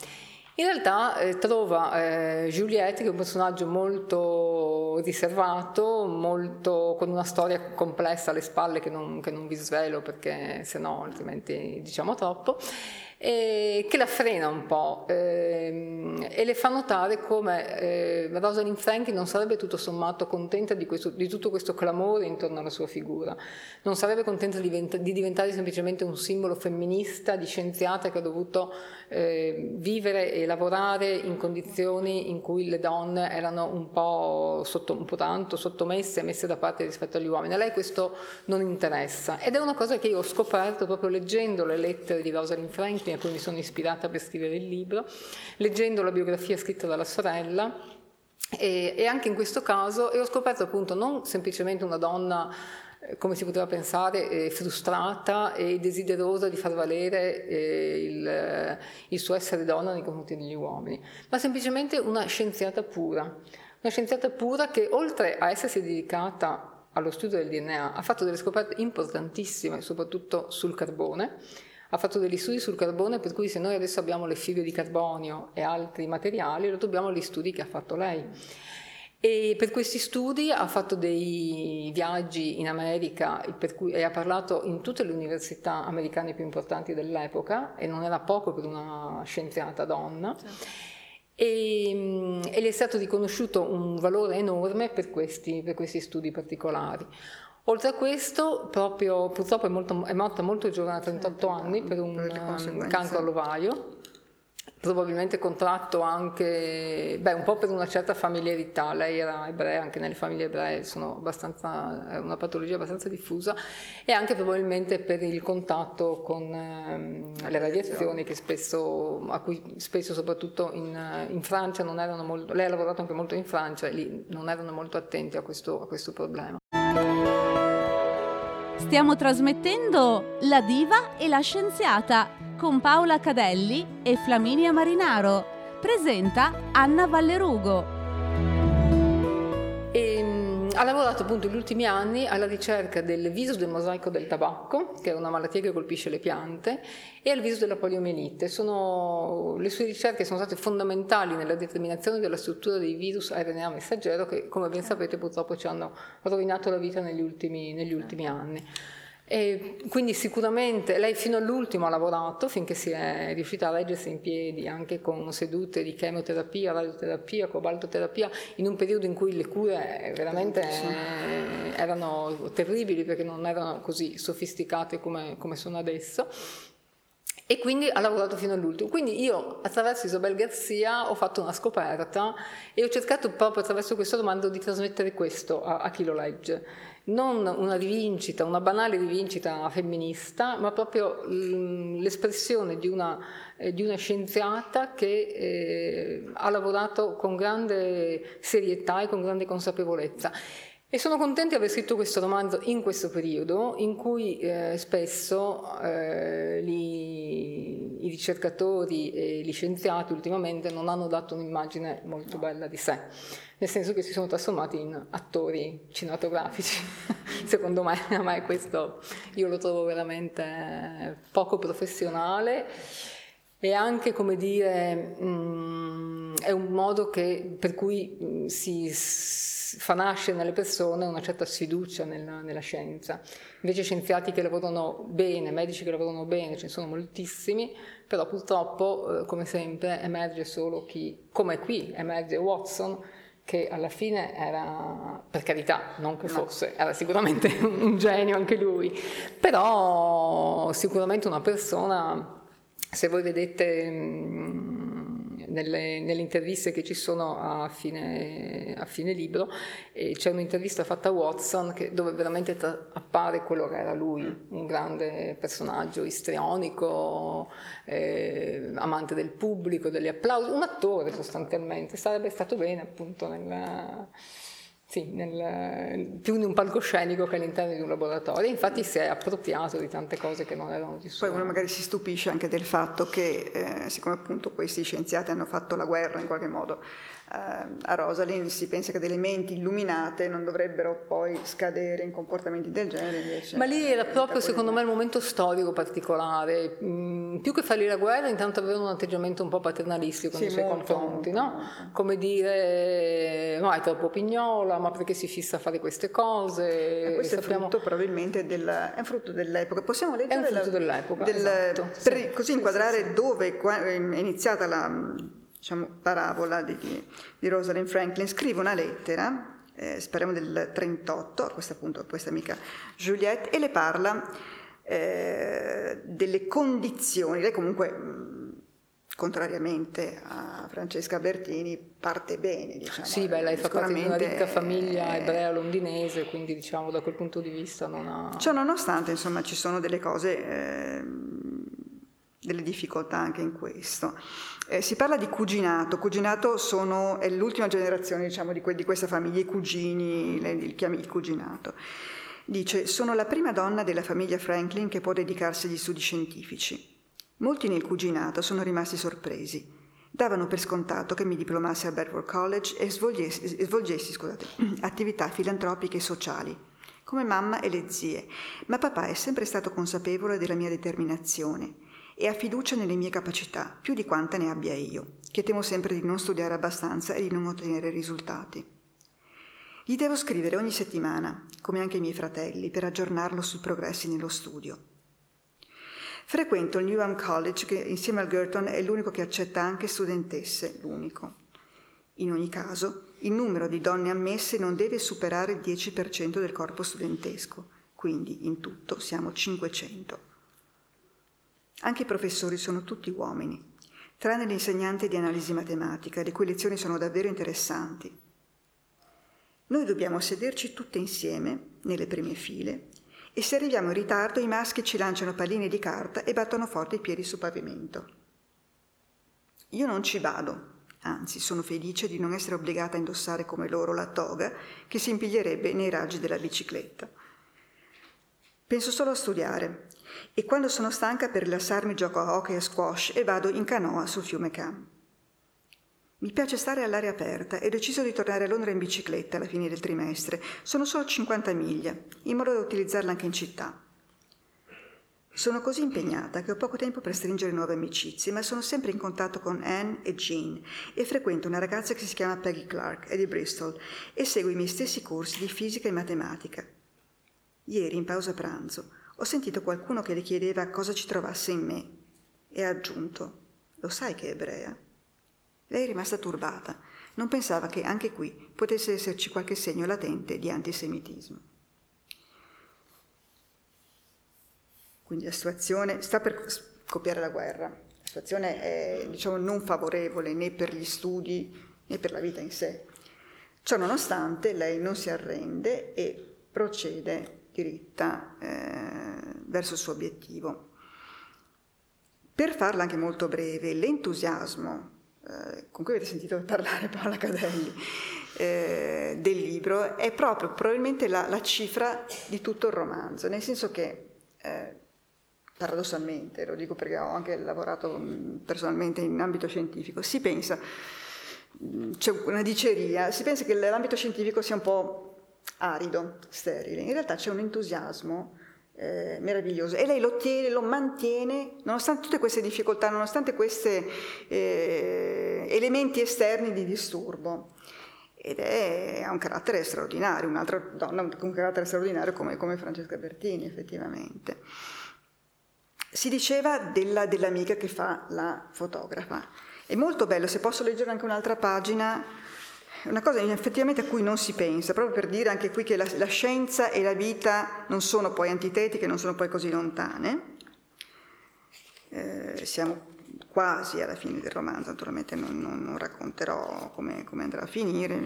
In realtà eh, trova eh, Juliette, che è un personaggio molto riservato, molto, con una storia complessa alle spalle che non, che non vi svelo perché se no altrimenti diciamo troppo, eh, che la frena un po' ehm, e le fa notare come eh, Rosalind Franklin non sarebbe tutto sommato contenta di, questo, di, tutto questo clamore intorno alla sua figura, non sarebbe contenta di, diventa, di diventare semplicemente un simbolo femminista, di scienziata che ha dovuto eh, vivere e lavorare in condizioni in cui le donne erano un po', sotto, un po' tanto sottomesse messe da parte rispetto agli uomini. A lei questo non interessa ed è una cosa che io ho scoperto proprio leggendo le lettere di Rosalind Franklin a cui mi sono ispirata per scrivere il libro, leggendo la biografia scritta dalla sorella e, e anche in questo caso e ho scoperto appunto non semplicemente una donna come si poteva pensare, eh, frustrata e desiderosa di far valere eh, il, il, suo essere donna nei confronti degli uomini, ma semplicemente una scienziata pura. Una scienziata pura che oltre a essersi dedicata allo studio del DNA ha fatto delle scoperte importantissime, soprattutto sul carbone, ha fatto degli studi sul carbone per cui se noi adesso abbiamo le fibre di carbonio e altri materiali lo dobbiamo agli studi che ha fatto lei. E per questi studi ha fatto dei viaggi in America cui, e ha parlato in tutte le università americane più importanti dell'epoca e non era poco per una scienziata donna. Certo. E, e, le è stato riconosciuto un valore enorme per questi, per questi studi particolari. Oltre a questo, proprio, purtroppo è, molto, è morta molto giovane, a 38 anni, per un um, cancro all'ovaio, probabilmente contratto anche, beh, un po' per una certa familiarità, lei era ebrea, anche nelle famiglie ebree sono abbastanza, è una patologia abbastanza diffusa, e anche probabilmente per il contatto con ehm, le radiazioni che spesso, a cui spesso soprattutto in, in, Francia non erano molto, lei ha lavorato anche molto in Francia e lì non erano molto attenti a questo, a questo problema. Stiamo trasmettendo La diva e la scienziata con Paola Cadelli e Flaminia Marinaro. Presenta Anna Vallerugo. Ha lavorato appunto negli ultimi anni alla ricerca del viso del mosaico del tabacco, che è una malattia che colpisce le piante, e al viso della poliomielite. Sono, le sue ricerche sono state fondamentali nella determinazione della struttura dei virus a RNA messaggero che, come ben sapete, purtroppo ci hanno rovinato la vita negli ultimi, negli ultimi anni. E quindi sicuramente lei fino all'ultimo ha lavorato finché si è riuscita a reggersi in piedi anche con sedute di chemioterapia, radioterapia, cobaltoterapia in un periodo in cui le cure veramente erano terribili perché non erano così sofisticate come, come sono adesso e quindi ha lavorato fino all'ultimo. Quindi io attraverso Isabel Garzia ho fatto una scoperta e ho cercato proprio attraverso questo romanzo di trasmettere questo a, a chi lo legge non una rivincita, una banale rivincita femminista, ma proprio l'espressione di una, eh, di una scienziata che eh, ha lavorato con grande serietà e con grande consapevolezza. E sono contenta di aver scritto questo romanzo in questo periodo in cui eh, spesso eh, gli, i ricercatori e gli scienziati ultimamente non hanno dato un'immagine molto bella di sé nel senso che si sono trasformati in attori cinematografici. [laughs] Secondo me, a me questo io lo trovo veramente poco professionale E anche, come dire, mh, mm, è un modo che, per cui mh, mm, si fa nascere nelle persone una certa sfiducia nella, nella, scienza. Invece scienziati che lavorano bene, medici che lavorano bene, ce ne sono moltissimi, però purtroppo, eh, come sempre, emerge solo chi, come qui, emerge Watson, che alla fine era, per carità, non che fosse, era sicuramente [laughs] un genio anche lui, però sicuramente una persona, se voi vedete nelle, nelle, interviste che ci sono a fine, a fine libro, e c'è un'intervista fatta a Watson che, dove veramente appare quello che era lui, un grande personaggio istrionico, eh, amante del pubblico, degli applausi, un attore sostanzialmente, sarebbe stato bene appunto nella sì, nel, più in un palcoscenico che all'interno di un laboratorio. Infatti si è appropriato di tante cose che non erano di suo. Poi uno magari si stupisce anche del fatto che, eh, siccome appunto questi scienziati hanno fatto la guerra in qualche modo, a Rosalind si pensa che delle menti illuminate non dovrebbero poi scadere in comportamenti del genere. Ma lì era proprio secondo me il momento storico particolare, mm, più che fargli la guerra intanto avevano un atteggiamento un po' paternalistico sì, nei suoi molto, confronti, molto, no? molto. come dire no è troppo pignola, ma perché si fissa a fare queste cose? E questo sappiamo... è frutto probabilmente del, è frutto dell'epoca, possiamo leggere? È un frutto la, dell'epoca, del, esatto. per sì, così sì, inquadrare dove è iniziata la diciamo, parabola di, di, Rosalind Franklin, scrive una lettera, eh, speriamo del 38, a questo punto a questa amica Juliette, e le parla eh, delle condizioni. Lei comunque, mh, contrariamente a Francesca Bertini, parte bene. Diciamo. Sì, beh, lei fa parte di una ricca famiglia ebrea londinese, quindi diciamo da quel punto di vista non ha... Ciò nonostante, insomma, ci sono delle cose... Eh, delle difficoltà anche in questo. Eh, si parla di cuginato, cuginato sono, è l'ultima generazione diciamo, di, que- di, questa famiglia, i cugini, le, li chiami il cuginato. Dice, sono la prima donna della famiglia Franklin che può dedicarsi agli studi scientifici. Molti nel cuginato sono rimasti sorpresi. Davano per scontato che mi diplomassi a Bedford College e svolgessi, svolgessi scusate, [clears throat] attività filantropiche e sociali, come mamma e le zie, ma papà è sempre stato consapevole della mia determinazione e ha fiducia nelle mie capacità, più di quante ne abbia io, che temo sempre di non studiare abbastanza e di non ottenere risultati. Gli devo scrivere ogni settimana, come anche i miei fratelli, per aggiornarlo sui progressi nello studio. Frequento il Newham College che insieme al Girton è l'unico che accetta anche studentesse, l'unico. In ogni caso, il numero di donne ammesse non deve superare il 10% del corpo studentesco, quindi in tutto siamo 500. Anche i professori sono tutti uomini, tranne l'insegnante di analisi matematica, le cui lezioni sono davvero interessanti. Noi dobbiamo sederci tutte insieme, nelle prime file, e se arriviamo in ritardo i maschi ci lanciano palline di carta e battono forte i piedi sul pavimento. Io non ci vado, anzi sono felice di non essere obbligata a indossare come loro la toga che si impiglierebbe nei raggi della bicicletta. Penso solo a studiare e quando sono stanca per rilassarmi gioco a hockey e squash e vado in canoa sul fiume Cam. Mi piace stare all'aria aperta e ho deciso di tornare a Londra in bicicletta alla fine del trimestre. Sono solo 50 miglia, in modo da utilizzarla anche in città. Sono così impegnata che ho poco tempo per stringere nuove amicizie, ma sono sempre in contatto con Anne e Jean e frequento una ragazza che si chiama Peggy Clark, è di Bristol, e seguo i miei stessi corsi di fisica e matematica. Ieri, in pausa pranzo, ho sentito qualcuno che le chiedeva cosa ci trovasse in me e ha aggiunto, lo sai che è ebrea? Lei è rimasta turbata, non pensava che anche qui potesse esserci qualche segno latente di antisemitismo. Quindi la situazione sta per scoppiare la guerra, la situazione è diciamo, non favorevole né per gli studi né per la vita in sé. Ciò nonostante lei non si arrende e procede diritta eh, verso il suo obiettivo. Per farla anche molto breve, l'entusiasmo eh, con cui avete sentito parlare Paola Cadelli eh, del libro è proprio probabilmente la, la, cifra di tutto il romanzo, nel senso che eh, paradossalmente, lo dico perché ho anche lavorato mm, personalmente in ambito scientifico, si pensa, mm, c'è una diceria, si pensa che l'ambito scientifico sia un po' arido, sterile. In realtà c'è un entusiasmo eh, meraviglioso e lei lo tiene, lo mantiene nonostante tutte queste difficoltà, nonostante questi eh, elementi esterni di disturbo ed è, ha un carattere straordinario, un'altra donna con un carattere straordinario come, come Francesca Bertini effettivamente. Si diceva della, dell'amica che fa la fotografa. È molto bello, se posso leggere anche un'altra pagina, una cosa effettivamente a cui non si pensa, proprio per dire anche qui che la, la scienza e la vita non sono poi antitetiche, non sono poi così lontane. Eh, siamo quasi alla fine del romanzo, naturalmente non, non, non racconterò come, come, andrà a finire,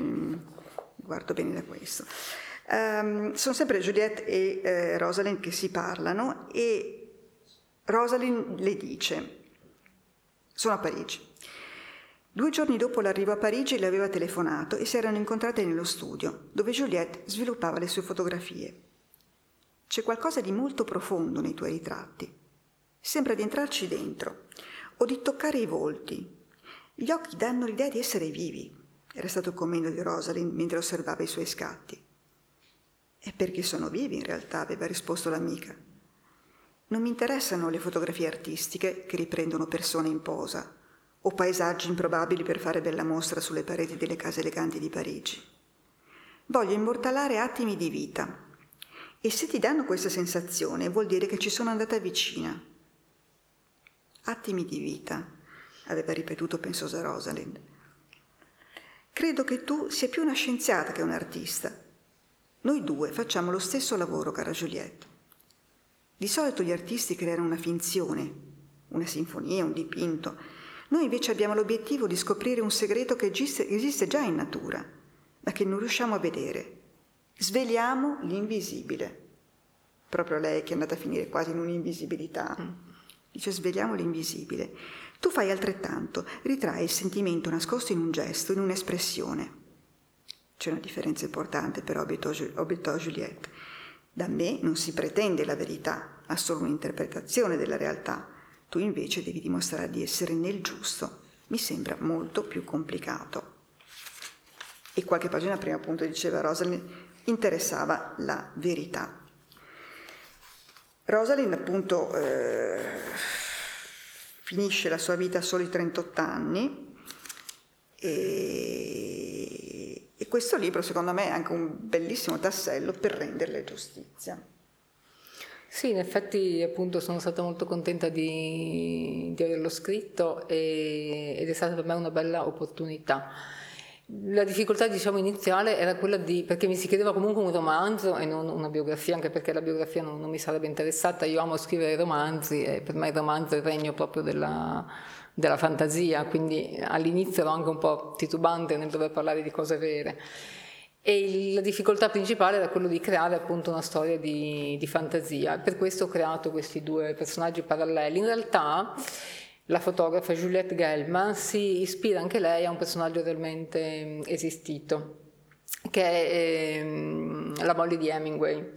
guardo bene da questo. Um, sono sempre Juliette e eh, Rosalind che si parlano e Rosalind le dice, sono a Parigi. Due giorni dopo l'arrivo a Parigi le aveva telefonato e si erano incontrate nello studio, dove Juliette sviluppava le sue fotografie. C'è qualcosa di molto profondo nei tuoi ritratti. Sembra di entrarci dentro o di toccare i volti. Gli occhi danno l'idea di essere vivi, era stato il commento di Rosalind mentre osservava i suoi scatti. E perché sono vivi in realtà, aveva risposto l'amica. Non mi interessano le fotografie artistiche che riprendono persone in posa o paesaggi improbabili per fare bella mostra sulle pareti delle case eleganti di Parigi. Voglio immortalare attimi di vita e se ti danno questa sensazione vuol dire che ci sono andata vicina. Attimi di vita, aveva ripetuto pensosa Rosalind. Credo che tu sia più una scienziata che un artista. Noi due facciamo lo stesso lavoro, cara Juliette. Di solito gli artisti creano una finzione, una sinfonia, un dipinto, noi invece abbiamo l'obiettivo di scoprire un segreto che esiste, già in natura, ma che non riusciamo a vedere. Sveliamo l'invisibile. Proprio lei che è andata a finire quasi in un'invisibilità. Mm. Dice sveliamo l'invisibile. Tu fai altrettanto, ritrai il sentimento nascosto in un gesto, in un'espressione. C'è una differenza importante però, obiettò Juliette. Da me non si pretende la verità, ma solo un'interpretazione della realtà tu invece devi dimostrare di essere nel giusto. Mi sembra molto più complicato. E qualche pagina prima appunto diceva Rosalind, interessava la verità. Rosalind appunto eh, finisce la sua vita a soli 38 anni e, e questo libro secondo me è anche un bellissimo tassello per renderle giustizia. Sì, in effetti appunto sono stata molto contenta di, di averlo scritto e, ed è stata per me una bella opportunità. La difficoltà diciamo, iniziale era quella di, perché mi si chiedeva comunque un romanzo e non una biografia, anche perché la biografia non, non mi sarebbe interessata, io amo scrivere romanzi e per me il romanzo è il regno proprio della, della fantasia, quindi all'inizio ero anche un po' titubante nel dover parlare di cose vere. E la difficoltà principale era quello di creare appunto una storia di, di, fantasia. Per questo ho creato questi due personaggi paralleli. In realtà la fotografa Juliette Gelman si ispira anche lei a un personaggio realmente esistito, che è ehm, la moglie di Hemingway.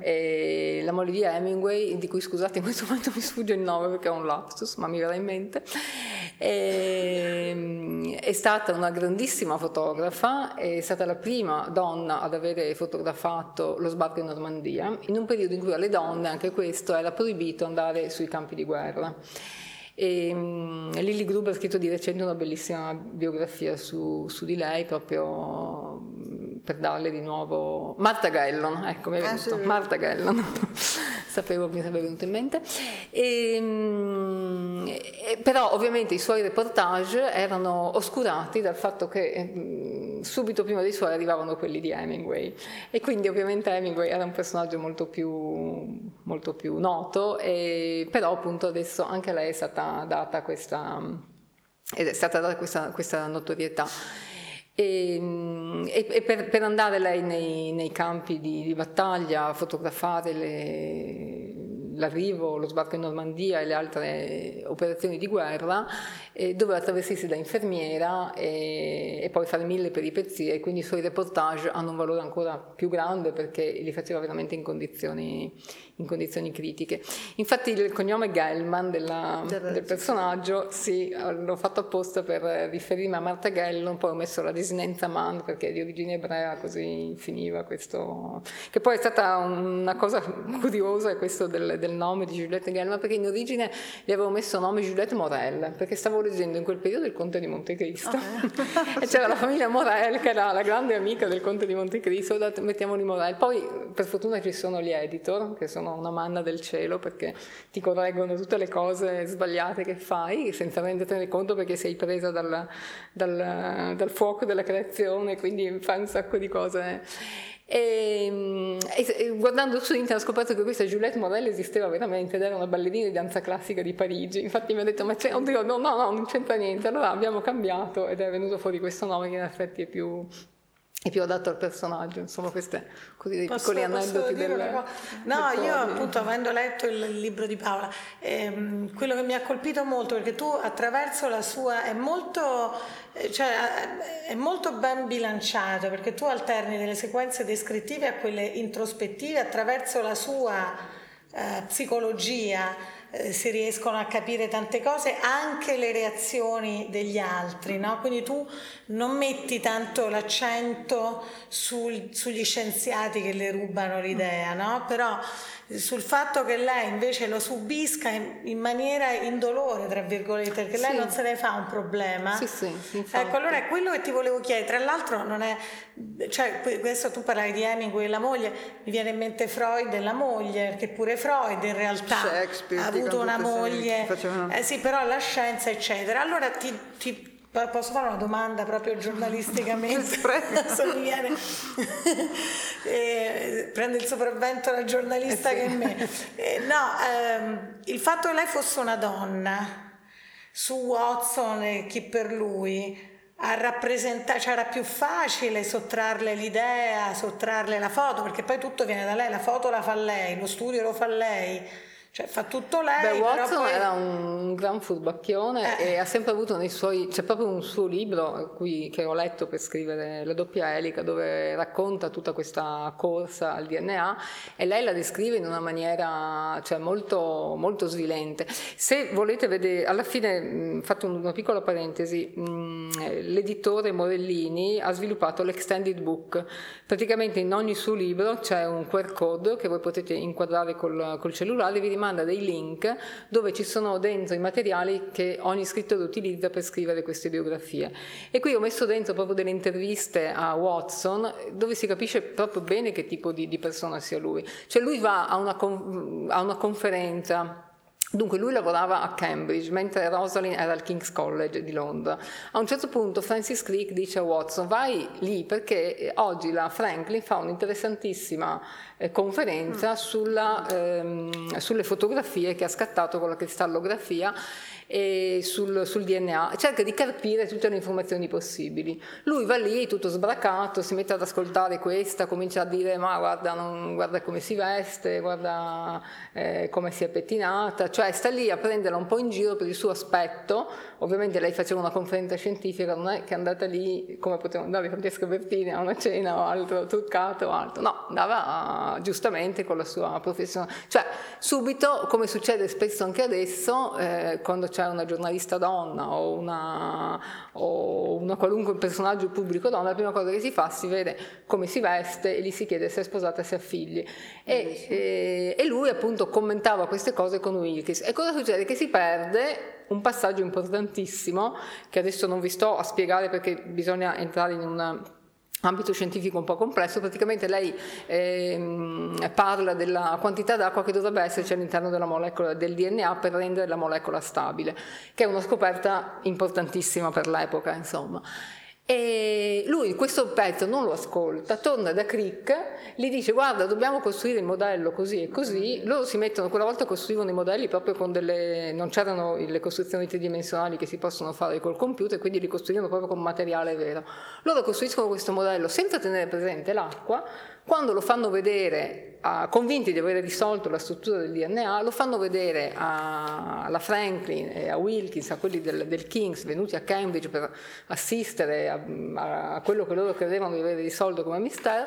E la moglie di Hemingway, di cui scusate in questo momento mi sfugge il nome perché è un lapsus, ma mi verrà in mente, e, è stata una grandissima fotografa, è stata la prima donna ad avere fotografato lo sbarco in Normandia, in un periodo in cui alle donne, anche questo, era proibito andare sui campi di guerra. E, um, Lily Gruber ha scritto di recente una bellissima biografia su, su di lei, proprio per darle di nuovo Marta Gellon, ecco mi è venuto, ah, sì. Marta Gellon, [laughs] sapevo che mi sarebbe venuto in mente. E, ehm, e, però ovviamente i suoi reportage erano oscurati dal fatto che mh, subito prima dei suoi arrivavano quelli di Hemingway e quindi ovviamente Hemingway era un personaggio molto più, molto più noto, e, però appunto adesso anche a lei è stata data questa, è stata data questa, questa notorietà. E, e, e per, per, andare lei nei, nei campi di, di, battaglia a fotografare le, l'arrivo, lo sbarco in Normandia e le altre operazioni di guerra, eh, doveva travestirsi da infermiera e, e, poi fare mille peripezie, quindi i suoi reportage hanno un valore ancora più grande perché li faceva veramente in condizioni, in condizioni critiche. Infatti il cognome Gellman della, del personaggio, sì, l'ho fatto apposta per riferirmi a Marta Gellon, poi ho messo la desinenza Man perché è di origine ebrea, così finiva questo, che poi è stata una cosa curiosa è questo del, del nome di Giulietta Gellman, perché in origine gli avevo messo nome Giulietta Morel, perché stavo leggendo in quel periodo il Conte di Montecristo okay. [laughs] e c'era la famiglia Morel che era la grande amica del Conte di Montecristo, mettiamoli Morel. Poi per fortuna ci sono gli editor, che sono una manna del cielo, perché ti correggono tutte le cose sbagliate che fai, senza rendertene conto perché sei presa dal, dal, dal fuoco della creazione, quindi fai un sacco di cose. E, e, guardando su internet ho scoperto che questa Juliette Morel esisteva veramente ed era una ballerina di danza classica di Parigi. Infatti mi ha detto: Ma c'è, oddio, no, no, no, non c'entra niente. Allora abbiamo cambiato ed è venuto fuori questo nome che in effetti è più, è più adatto al personaggio, insomma, questi così dei posso, piccoli aneddoti del, No, del io appunto avendo letto il libro di Paola, ehm, quello che mi ha colpito molto, perché tu attraverso la sua è molto, eh, cioè, eh, è molto ben bilanciato, perché tu alterni delle sequenze descrittive a quelle introspettive attraverso la sua eh, psicologia eh, si riescono a capire tante cose, anche le reazioni degli altri, no? quindi tu non metti tanto l'accento sul, sugli scienziati che le rubano l'idea, no? però sul fatto che lei invece lo subisca in, in maniera indolore, tra virgolette, perché sì. lei non se ne fa un problema. Sì, sì, ecco, allora è quello che ti volevo chiedere. Tra l'altro non è, cioè, questo tu parlavi di Hemingway e la moglie, mi viene in mente Freud e la moglie, perché pure Freud in realtà ha avuto una moglie, eh sì, però la scienza, eccetera. Allora ti, ti Posso fare una domanda proprio giornalisticamente? [laughs] Prego. [laughs] mi viene... [laughs] eh, prende il sopravvento la giornalista eh sì. che è me. Eh, no, ehm, il fatto che lei fosse una donna su Watson e chi per lui a rappresentare, cioè era più facile sottrarle l'idea, sottrarle la foto, perché poi tutto viene da lei, la foto la fa lei, lo studio lo fa lei cioè fa tutto lei. Beh, Watson poi... era un gran furbacchione eh. e ha sempre avuto nei suoi, c'è proprio un suo libro qui, che ho letto per scrivere La doppia elica dove racconta tutta questa corsa al DNA e lei la descrive in una maniera cioè, molto, molto svilente. Se volete vedere, alla fine, fatto una piccola parentesi, l'editore Morellini ha sviluppato l'extended book, praticamente in ogni suo libro c'è un QR code che voi potete inquadrare col, col cellulare, vi manda dei link dove ci sono dentro i materiali che ogni scrittore utilizza per scrivere queste biografie. E qui ho messo dentro proprio delle interviste a Watson dove si capisce proprio bene che tipo di, di persona sia lui. Cioè lui va a una, a una conferenza Dunque lui lavorava a Cambridge mentre Rosalind era al King's College di Londra. A un certo punto Francis Crick dice a Watson vai lì perché oggi la Franklin fa un'interessantissima conferenza mm. sulla, ehm, sulle fotografie che ha scattato con la cristallografia e sul, sul, DNA, cerca di capire tutte le informazioni possibili. Lui va lì tutto sbracato, si mette ad ascoltare questa, comincia a dire ma guarda, non, guarda come si veste, guarda eh, come si è pettinata, cioè sta lì a prenderla un po' in giro per il suo aspetto, ovviamente lei faceva una conferenza scientifica, non è che è andata lì come poteva andare Francesca Bertini a una cena o altro, truccato o altro, no, andava giustamente con la sua professione, cioè subito come succede spesso anche adesso eh, quando c'è c'è una giornalista donna o una, o una qualunque personaggio pubblico donna, la prima cosa che si fa si vede come si veste e gli si chiede se è sposata e se ha figli. E, e, e lui appunto commentava queste cose con Wilkes. E cosa succede? Che si perde un passaggio importantissimo che adesso non vi sto a spiegare perché bisogna entrare in una ambito scientifico un po' complesso, praticamente lei eh, parla della quantità d'acqua che dovrebbe esserci all'interno della molecola del DNA per rendere la molecola stabile, che è una scoperta importantissima per l'epoca, insomma. E lui questo pezzo non lo ascolta, torna da Crick, gli dice guarda dobbiamo costruire il modello così e così, loro si mettono, quella volta costruivano i modelli proprio con delle, non c'erano le costruzioni tridimensionali che si possono fare col computer, quindi li costruivano proprio con materiale vero. Loro costruiscono questo modello senza tenere presente l'acqua, Quando lo fanno vedere, uh, convinti di aver risolto la struttura del DNA, lo fanno vedere a, alla Franklin e a Wilkins, a quelli del, del King's, venuti a Cambridge per assistere a, a quello che loro credevano di aver risolto come mistero,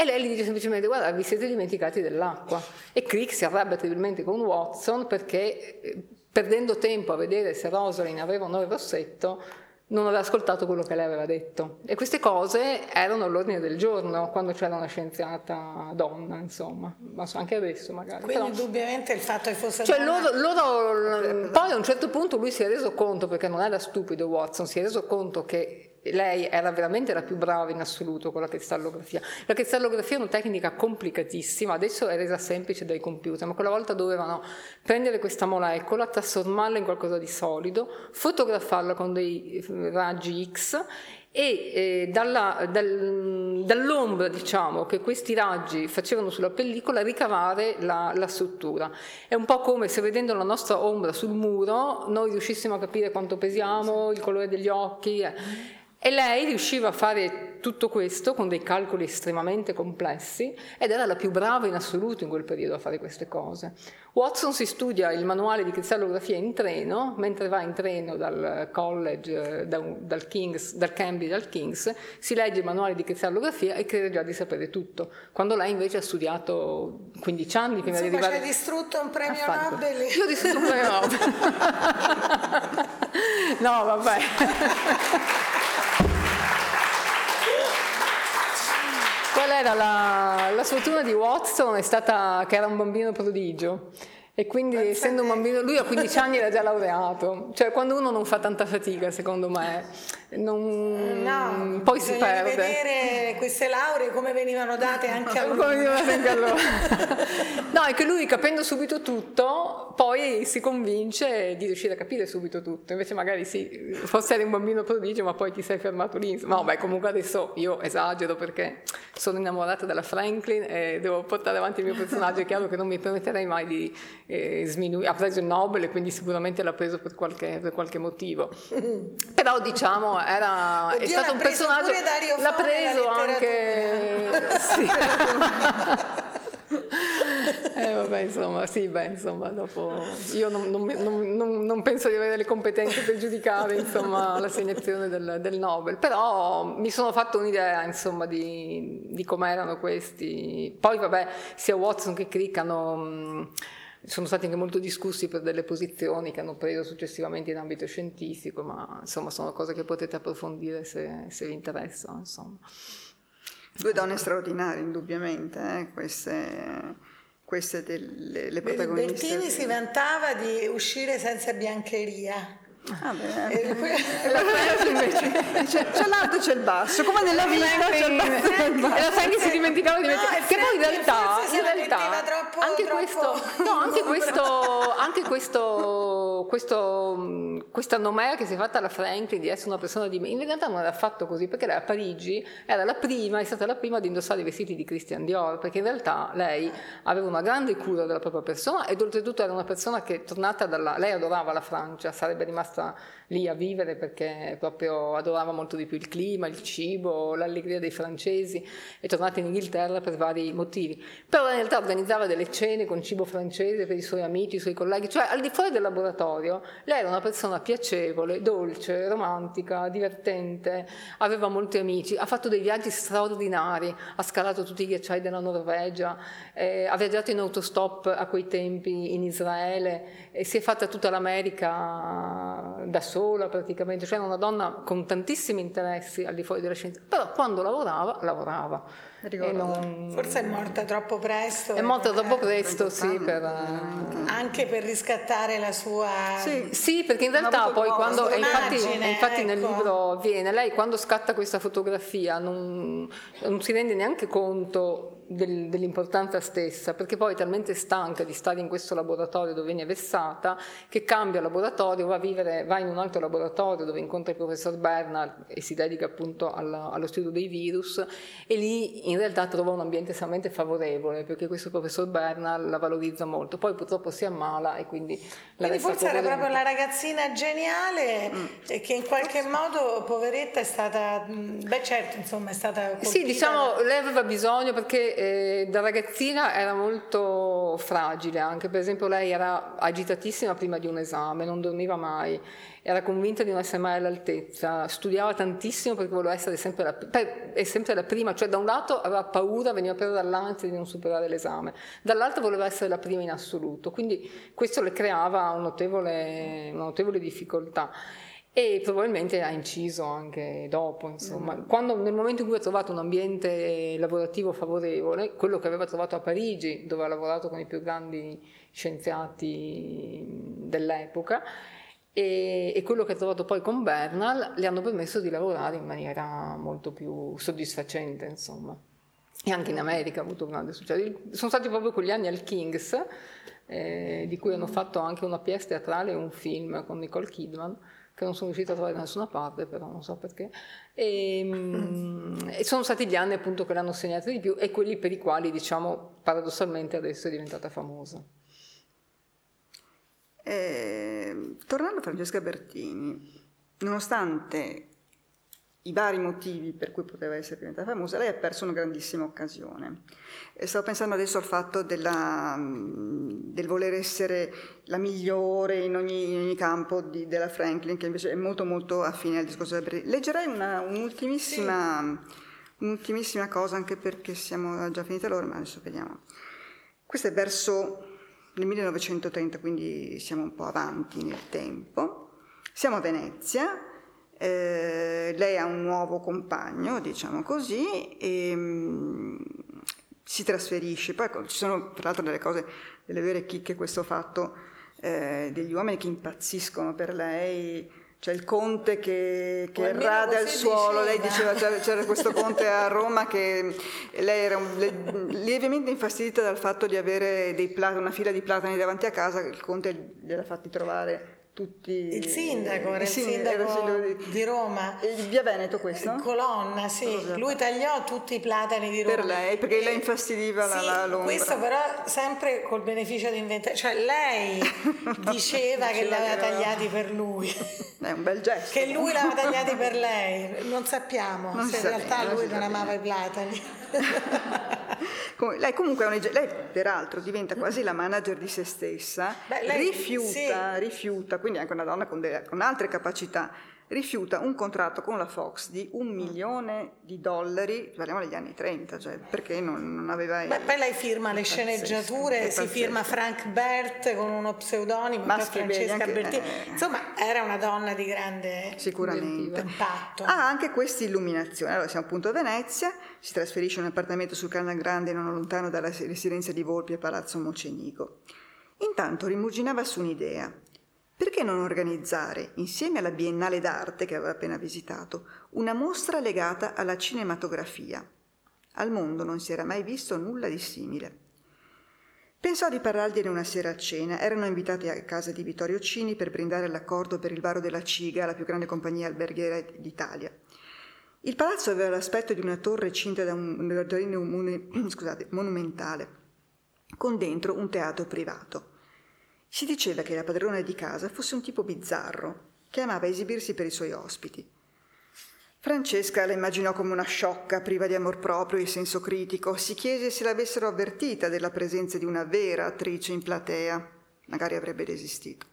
e lei gli dice semplicemente guarda vi siete dimenticati dell'acqua. E Crick si arrabbia terribilmente con Watson perché eh, perdendo tempo a vedere se Rosalind aveva o no il rossetto non aveva ascoltato quello che lei aveva detto. E queste cose erano all'ordine del giorno quando c'era una scienziata donna, insomma, ma anche adesso magari. Quindi Però, indubbiamente il fatto che fosse cioè loro, loro, poi a un certo punto lui si è reso conto, perché non era stupido Watson, si è reso conto che lei era veramente la più brava in assoluto con la cristallografia. La cristallografia è una tecnica complicatissima, adesso è resa semplice dai computer, ma quella volta dovevano prendere questa molecola, trasformarla in qualcosa di solido, fotografarla con dei eh, raggi X e eh, dalla, dal, dall'ombra diciamo, che questi raggi facevano sulla pellicola ricavare la, la, struttura. È un po' come se vedendo la nostra ombra sul muro noi riuscissimo a capire quanto pesiamo, il colore degli occhi. Eh. E lei riusciva a fare tutto questo con dei calcoli estremamente complessi ed era la più brava in assoluto in quel periodo a fare queste cose. Watson si studia il manuale di cristallografia in treno, mentre va in treno dal college, dal, dal, King's, dal Cambridge al King's, si legge il manuale di cristallografia e crede già di sapere tutto, quando lei invece ha studiato 15 anni prima Insomma, di arrivare... ci hai distrutto un premio Nobel? Io ho distrutto un premio Nobel. [laughs] no, vabbè. [laughs] Qual era la, la sfortuna di Watson? È stata che era un bambino prodigio. E quindi essendo un bambino, lui a 15 anni era già laureato, cioè quando uno non fa tanta fatica secondo me, non, no, poi si perde. vedere queste lauree come venivano date anche a lui. Anche a lui. [laughs] no, è che lui capendo subito tutto, poi si convince di riuscire a capire subito tutto, invece magari sì, forse eri un bambino prodigio ma poi ti sei fermato lì. No, beh comunque adesso io esagero perché sono innamorata della Franklin e devo portare avanti il mio personaggio, è chiaro che non mi permetterei mai di eh, sminuire, ha preso il Nobel e quindi sicuramente l'ha preso per qualche, per qualche motivo. [laughs] Però diciamo era, Oddio, è stato un personaggio, l'ha preso anche... Sì. [laughs] eh, vabbè, insomma, sì, beh, insomma, dopo io non, non, non, non, penso di avere le competenze per giudicare insomma, l'assegnazione del, del, Nobel, però mi sono fatto un'idea insomma, di, di come erano questi. Poi, vabbè, sia Watson che Crick hanno sono stati anche molto discussi per delle posizioni che hanno preso successivamente in ambito scientifico, ma insomma sono cose che potete approfondire se, se vi interessano. Insomma. Due donne straordinarie, indubbiamente, eh? queste, queste delle le protagoniste. Bertini si vantava di uscire senza biancheria. Ah. E [laughs] la Frank invece c'è, c'è l'alto e c'è il basso, come nella vita c'è il basso e il basso. E la Frank si dimenticava di mettere. No, che poi in realtà, in realtà troppo, anche, troppo... Questo, no, anche questo, anche questo, questo, questa nomea che si è fatta alla Franklin di essere una persona di in realtà non era affatto così, perché lei a Parigi era la prima, è stata la prima ad indossare i vestiti di Christian Dior, perché in realtà lei aveva una grande cura della propria persona ed oltretutto era una persona che tornata dalla, lei adorava la Francia, sarebbe rimasta rimasta lì a vivere perché proprio adorava molto di più il clima, il cibo, l'allegria dei francesi, è tornata in Inghilterra per vari motivi. Però in realtà organizzava delle cene con cibo francese per i suoi amici, i suoi colleghi, cioè al di fuori del laboratorio lei era una persona piacevole, dolce, romantica, divertente, aveva molti amici, ha fatto dei viaggi straordinari, ha scalato tutti i ghiacciai della Norvegia, eh, ha viaggiato in autostop a quei tempi in Israele e si è fatta tutta l'America da sola praticamente, cioè era una donna con tantissimi interessi al di fuori della scienza, però quando lavorava, lavorava. Non... Forse è morta troppo presto. È morta troppo presto, sì, per... anche per riscattare la sua... Sì, sì perché in realtà poi quando... E infatti, infatti ecco. nel libro viene, lei quando scatta questa fotografia non, non si rende neanche conto del, dell'importanza stessa, perché poi è talmente stanca di stare in questo laboratorio dove viene vessata che cambia laboratorio, va, a vivere, va in un altro laboratorio dove incontra il professor Bernard e si dedica appunto alla, allo studio dei virus e lì in realtà trova un ambiente estremamente favorevole perché questo professor Bernard la valorizza molto. Poi purtroppo si ammala e quindi la Quindi forse era proprio la ragazzina geniale mm. che in qualche modo, poveretta, è stata, mm, beh certo, insomma, è stata... Sì, diciamo, lei aveva bisogno perché eh, da ragazzina era molto fragile anche, per esempio lei era agitatissima prima di un esame, non dormiva mai era convinta di non essere mai all'altezza, studiava tantissimo perché voleva essere sempre la, per, sempre la prima, cioè da un lato aveva paura, veniva presa dall'ansia di non superare l'esame, dall'altro voleva essere la prima in assoluto, quindi questo le creava un notevole, una notevole difficoltà. E probabilmente ha inciso anche dopo, insomma. Mm. Quando, nel momento in cui ha trovato un ambiente lavorativo favorevole, quello che aveva trovato a Parigi, dove ha lavorato con i più grandi scienziati dell'epoca, e, e, quello che ha trovato poi con Bernal le hanno permesso di lavorare in maniera molto più soddisfacente, insomma. E anche in America ha avuto grande successo. Sono stati proprio quegli anni al King's, eh, di cui hanno fatto anche una pièce teatrale e un film con Nicole Kidman, che non sono riuscita a trovare da nessuna parte, però non so perché. E, mm, e sono stati gli anni appunto che l'hanno segnata di più e quelli per i quali, diciamo, paradossalmente adesso è diventata famosa. Eh, tornando a Francesca Bertini, nonostante i vari motivi per cui poteva essere diventata famosa, lei ha perso una grandissima occasione. Stavo pensando adesso al fatto della, del voler essere la migliore in ogni, in ogni campo di, della Franklin, che invece è molto molto affine al discorso della Bertini. Leggerei una, un'ultimissima, sì. un'ultimissima cosa, anche perché siamo già finite l'ora, ma adesso vediamo. Questo è verso nel 1930, quindi siamo un po' avanti nel tempo. Siamo a Venezia, eh, lei ha un nuovo compagno, diciamo così, e mh, mm, si trasferisce. Poi ci sono tra l'altro delle cose, delle vere chicche, questo fatto eh, degli uomini che impazziscono per lei c'è il conte che, che rade al suolo, lei diceva. c'era, c'era questo conte a [laughs] Roma che lei era un, le, lievemente infastidita dal fatto di avere plat- una fila di platani davanti a casa, il conte gliel'ha fatti trovare tutti... Il sindaco, era il sindaco, sindaco di, di, Roma. Il via Veneto questo? Colonna, sì. Lui tagliò tutti i platani di Roma. Per lei, perché e, lei infastidiva sì, la, la questo però sempre col beneficio di inventare. Cioè lei [laughs] diceva che li aveva tagliati per lui. [laughs] È un bel gesto. Che lui li aveva tagliati per [laughs] lei. Non sappiamo non se in realtà lui non amava i platani. lei comunque una, lei peraltro diventa quasi la manager di se stessa, Beh, lei, rifiuta, sì. rifiuta, quindi anche una donna con, delle, con altre capacità, rifiuta un contratto con la Fox di un milione di dollari, parliamo degli anni 30, cioè perché non, non aveva... Beh, poi lei firma le sceneggiature, si firma Frank Bert con uno pseudonimo, Francesca anche, Bertini. Eh, Insomma, era una donna di grande sicuramente. impatto. Ha anche questa illuminazione. Allora siamo appunto a Venezia, si trasferisce in un appartamento sul Canal Grande non lontano dalla residenza di Volpi a Palazzo Mocenico. Intanto rimuginava su un'idea perché non organizzare, insieme alla Biennale d'arte che aveva appena visitato, una mostra legata alla cinematografia? Al mondo non si era mai visto nulla di simile. Pensò di parlargliene una sera a cena. Erano invitati a casa di Vittorio Cini per brindare l'accordo per il varo della Ciga, la più grande compagnia alberghiera d'Italia. Il palazzo aveva l'aspetto di una torre cinta da un giardino [clears throat] monumentale, con dentro un teatro privato. Si diceva che la padrona di casa fosse un tipo bizzarro, che amava esibirsi per i suoi ospiti. Francesca la immaginò come una sciocca, priva di amor proprio e senso critico. Si chiese se l'avessero avvertita della presenza di una vera attrice in platea. Magari avrebbe resistito.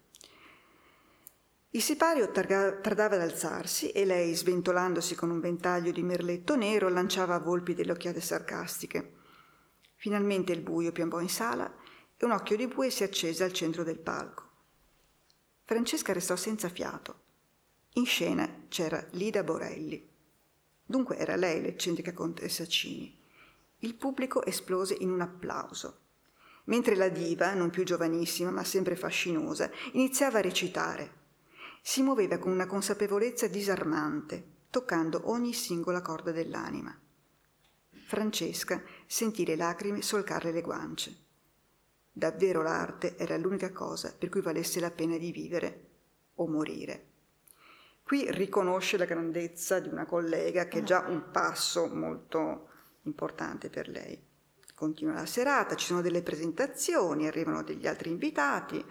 Il sipario tardava ad alzarsi e lei, sventolandosi con un ventaglio di merletto nero, lanciava a volpi delle occhiate sarcastiche. Finalmente il buio piombò in sala e un occhio di bue si accese al centro del palco. Francesca restò senza fiato. In scena c'era Lida Borelli. Dunque era lei l'eccentrica contessa Cini. Il pubblico esplose in un applauso. Mentre la diva, non più giovanissima ma sempre fascinosa, iniziava a recitare. Si muoveva con una consapevolezza disarmante, toccando ogni singola corda dell'anima. Francesca sentì le lacrime solcarle le guance. Davvero l'arte era l'unica cosa per cui valesse la pena di vivere o morire. Qui riconosce la grandezza di una collega che è già un passo molto importante per lei. Continua la serata, ci sono delle presentazioni, arrivano degli altri invitati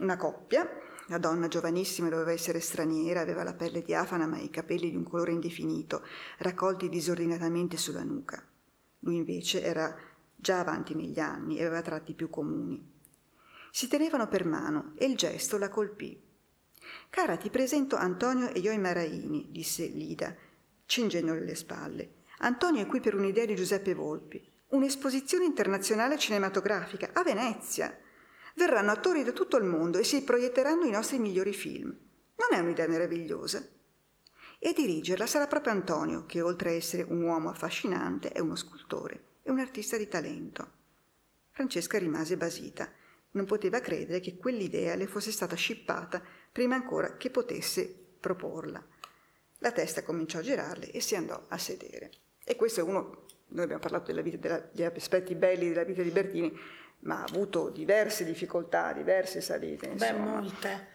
Una coppia, la donna giovanissima doveva essere straniera, aveva la pelle diafana ma i capelli di un colore indefinito, raccolti disordinatamente sulla nuca. Lui invece era già avanti negli anni e aveva tratti più comuni. Si tenevano per mano e il gesto la colpì. Cara, ti presento Antonio e Ioi Maraini, disse Lida, cingendole le spalle. Antonio è qui per un'idea di Giuseppe Volpi, un'esposizione internazionale cinematografica a Venezia. Verranno attori da tutto il mondo e si proietteranno i nostri migliori film. Non è un'idea meravigliosa? E dirigerla sarà proprio Antonio, che oltre a essere un uomo affascinante è uno scultore e un artista di talento. Francesca rimase basita. Non poteva credere che quell'idea le fosse stata scippata prima ancora che potesse proporla. La testa cominciò a girarle e si andò a sedere. E questo è uno, noi abbiamo parlato della vita, della, degli aspetti belli della vita di Bertini, ma ha avuto diverse difficoltà, diverse salite. Insomma. Beh, molte.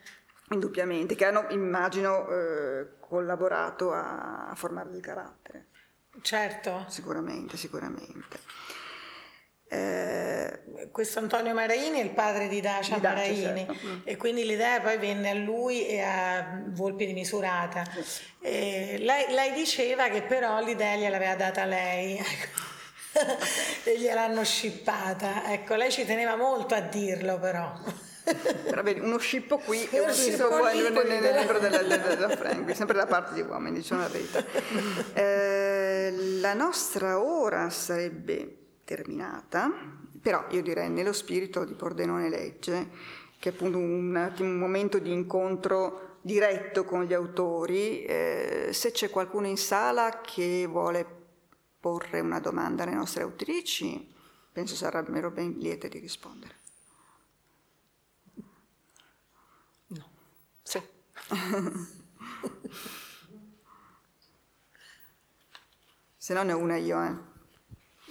Indubbiamente, che hanno, immagino, eh, collaborato a, a formare il carattere. Certo. Sicuramente, sicuramente. Eh, questo Antonio Maraini è il padre di Dacia, di Dacia Maraini certo. Mm. e quindi l'idea poi venne a lui e a Volpi di Misurata. Lei, lei, diceva che però l'idea gliel'aveva data lei. [laughs] e gliel'hanno scippata. Ecco, lei ci teneva molto a dirlo però. Vedi, uno scippo qui e uno scippo qua nel, nel libro della, della Frank, sempre da parte di uomini, diciamo la verità. Eh, la nostra ora sarebbe terminata, però io direi nello spirito di Pordenone Legge, che è appunto un, un momento di incontro diretto con gli autori, eh, se c'è qualcuno in sala che vuole porre una domanda alle nostre autrici, penso sarebbero ben liete di rispondere. No. Sì. [laughs] se no ne ho una io, eh.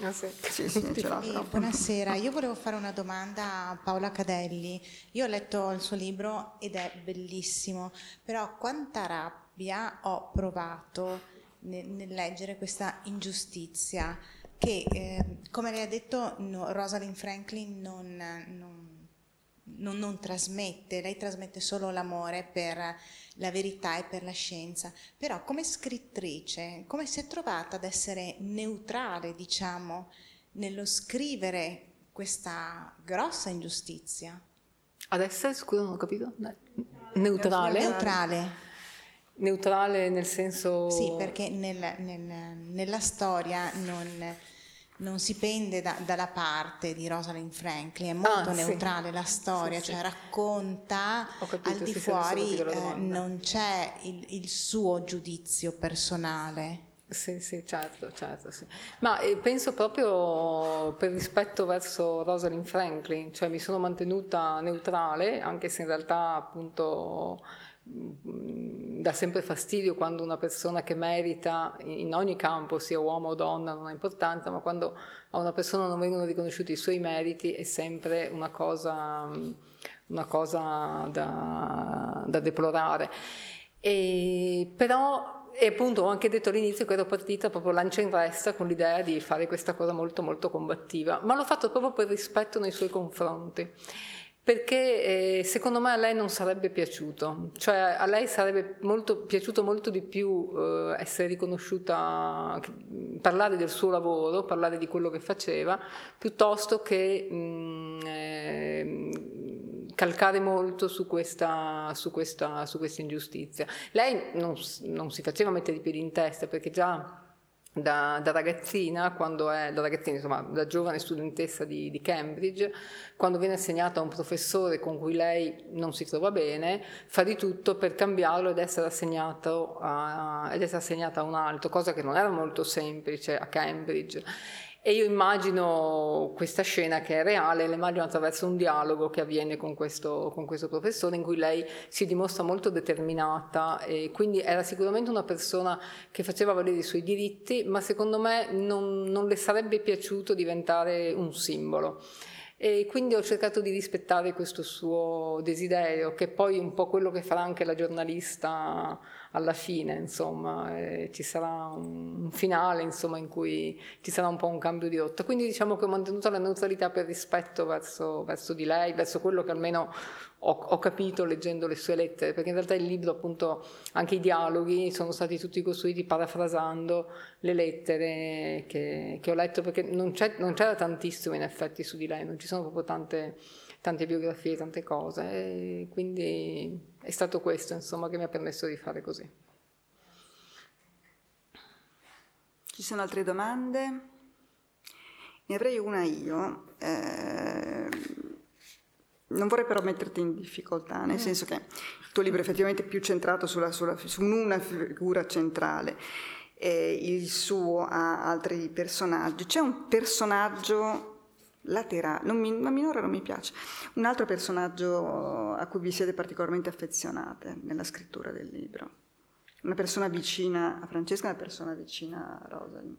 Ah, sì. Sì, sì, ce l'ho, eh, buonasera, io volevo fare una domanda a Paola Cadelli. Io ho letto il suo libro ed è bellissimo, però quanta rabbia ho provato nel, nel leggere questa ingiustizia che, eh, come lei ha detto, no, Rosalind Franklin non, non, non, non trasmette, lei trasmette solo l'amore per la verità e per la scienza, però come scrittrice, come si è trovata ad essere neutrale, diciamo, nello scrivere questa grossa ingiustizia? Ad essere, scusa, non ho capito? Neutrale? Neutrale. Neutrale nel senso... Sì, perché nel, nel, nella storia non non si pende da, dalla parte di Rosalind Franklin, è molto ah, neutrale sì. la storia, sì, cioè sì. racconta capito, al di fuori, eh, non c'è il, il, suo giudizio personale. Sì, sì, certo, certo, sì. Ma eh, penso proprio per rispetto verso Rosalind Franklin, cioè mi sono mantenuta neutrale, anche se in realtà appunto dà sempre fastidio quando una persona che merita in ogni campo, sia uomo o donna, non ha importanza, ma quando a una persona non vengono riconosciuti i suoi meriti è sempre una cosa, una cosa da, da deplorare. E, però e appunto ho anche detto all'inizio che ero partita proprio lancia in resta con l'idea di fare questa cosa molto molto combattiva, ma l'ho fatto proprio per rispetto nei suoi confronti perché eh, secondo me a lei non sarebbe piaciuto, cioè a lei sarebbe molto, piaciuto molto di più eh, essere riconosciuta, parlare del suo lavoro, parlare di quello che faceva, piuttosto che mh, mm, eh, calcare molto su questa, su, questa, su questa, ingiustizia. Lei non, non si faceva mettere i piedi in testa perché già da, da, ragazzina, quando è, da ragazzina, insomma, da giovane studentessa di, di, Cambridge, quando viene assegnata a un professore con cui lei non si trova bene, fa di tutto per cambiarlo ed essere, a, ed essere assegnata a un altro, cosa che non era molto semplice a Cambridge. E io immagino questa scena che è reale, la immagino attraverso un dialogo che avviene con questo, con questo, professore in cui lei si dimostra molto determinata e quindi era sicuramente una persona che faceva valere i suoi diritti, ma secondo me non, non le sarebbe piaciuto diventare un simbolo. E quindi ho cercato di rispettare questo suo desiderio, che è poi un po' quello che farà anche la giornalista alla fine, insomma, ci sarà un finale, insomma, in cui ci sarà un po' un cambio di rotta. Quindi diciamo che ho mantenuto la neutralità per rispetto verso, verso di lei, verso quello che almeno ho, ho, capito leggendo le sue lettere, perché in realtà il libro, appunto, anche i dialoghi sono stati tutti costruiti parafrasando le lettere che, che ho letto, perché non, non, c'era tantissimo in effetti su di lei, non ci sono proprio tante, tante biografie, tante cose, e quindi è stato questo, insomma, che mi ha permesso di fare così. Ci sono altre domande? Ne avrei una io. Eh, non vorrei però metterti in difficoltà, nel mm. senso che il tuo libro è effettivamente più centrato sulla, sulla, su una figura centrale, e il suo ha altri personaggi. C'è un personaggio laterale, non mi, ma minore non mi piace, un altro personaggio a cui vi siete particolarmente affezionate nella scrittura del libro. Una persona vicina a Francesca, una persona vicina a Rosalind.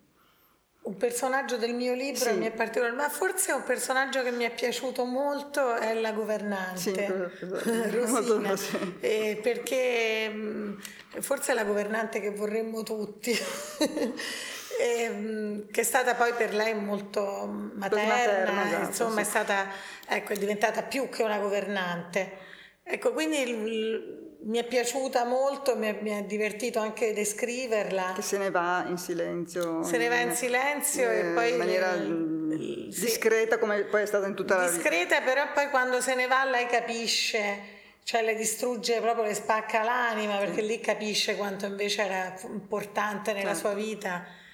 Un personaggio del mio libro sì. mi è particolare, ma forse un personaggio che mi è piaciuto molto è la governante, sì, [laughs] Rosina, eh, perché mh, forse è la governante che vorremmo tutti. [laughs] e, che è stata poi per lei molto materna, materna esatto, insomma sì. è stata, ecco, è diventata più che una governante. Ecco, quindi il, mi è piaciuta molto, mi è, mi è, divertito anche descriverla. Che se ne va in silenzio. Se ne va in silenzio eh, e poi... In maniera il, discreta sì, come poi è stata in tutta la vita. Discreta però poi quando se ne va lei capisce, cioè le distrugge proprio, le spacca l'anima perché sì. lì capisce quanto invece era importante nella certo. sua vita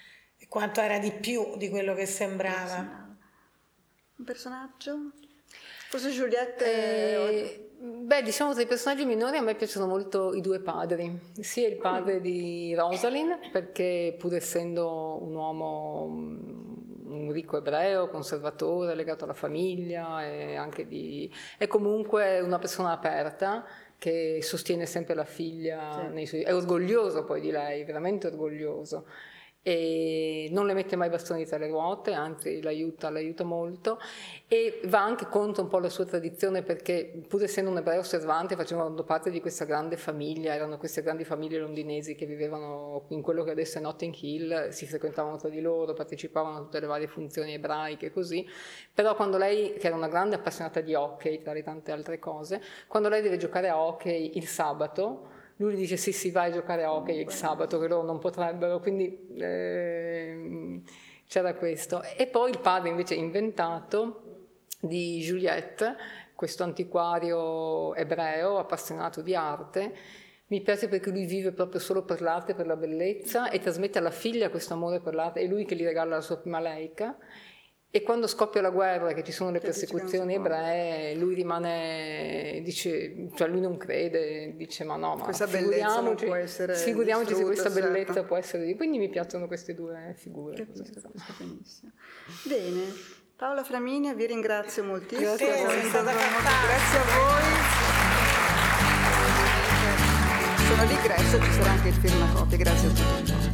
quanto era di più di quello che sembrava. Un personaggio? Forse Giulietta... Eh, Beh, diciamo tra i personaggi minori a me piacciono molto i due padri, sia il padre di Rosalind, perché pur essendo un uomo, mm, un ricco ebreo, conservatore, legato alla famiglia, di, è comunque una persona aperta che sostiene sempre la figlia, sì. suoi, è orgoglioso poi di lei, veramente orgoglioso e non le mette mai bastoni tra le ruote, anzi l'aiuta, l'aiuta molto. E va anche contro un po' la sua tradizione perché pur essendo un ebreo osservante facevano parte di questa grande famiglia, erano queste grandi famiglie londinesi che vivevano in quello che adesso è Notting Hill, si frequentavano tra di loro, partecipavano a tutte le varie funzioni ebraiche e così, però quando lei, che era una grande appassionata di hockey tra le tante altre cose, quando lei deve giocare a hockey il sabato, lui dice sì sì vai a giocare a hockey il sabato che loro non potrebbero. Quindi eh, c'era questo. E poi il padre invece inventato di Juliette questo antiquario ebreo appassionato di arte. Mi piace perché lui vive proprio solo per l'arte, per la bellezza e trasmette alla figlia questo amore per l'arte, è lui che gli regala la sua prima leica e quando scoppia la guerra, che ci sono le persecuzioni ebree, lui rimane, dice, cioè lui non crede, dice ma no, ma questa bellezza non può essere Figuriamoci se questa certo. bellezza può essere di... Quindi mi piacciono queste due figure. Capisco, benissimo. Bene, Paola Flaminia vi ringrazio moltissimo. Grazie, a voi. Grazie a voi. Sono l'ingresso, ci sarà anche il firmacopie. Grazie a tutti.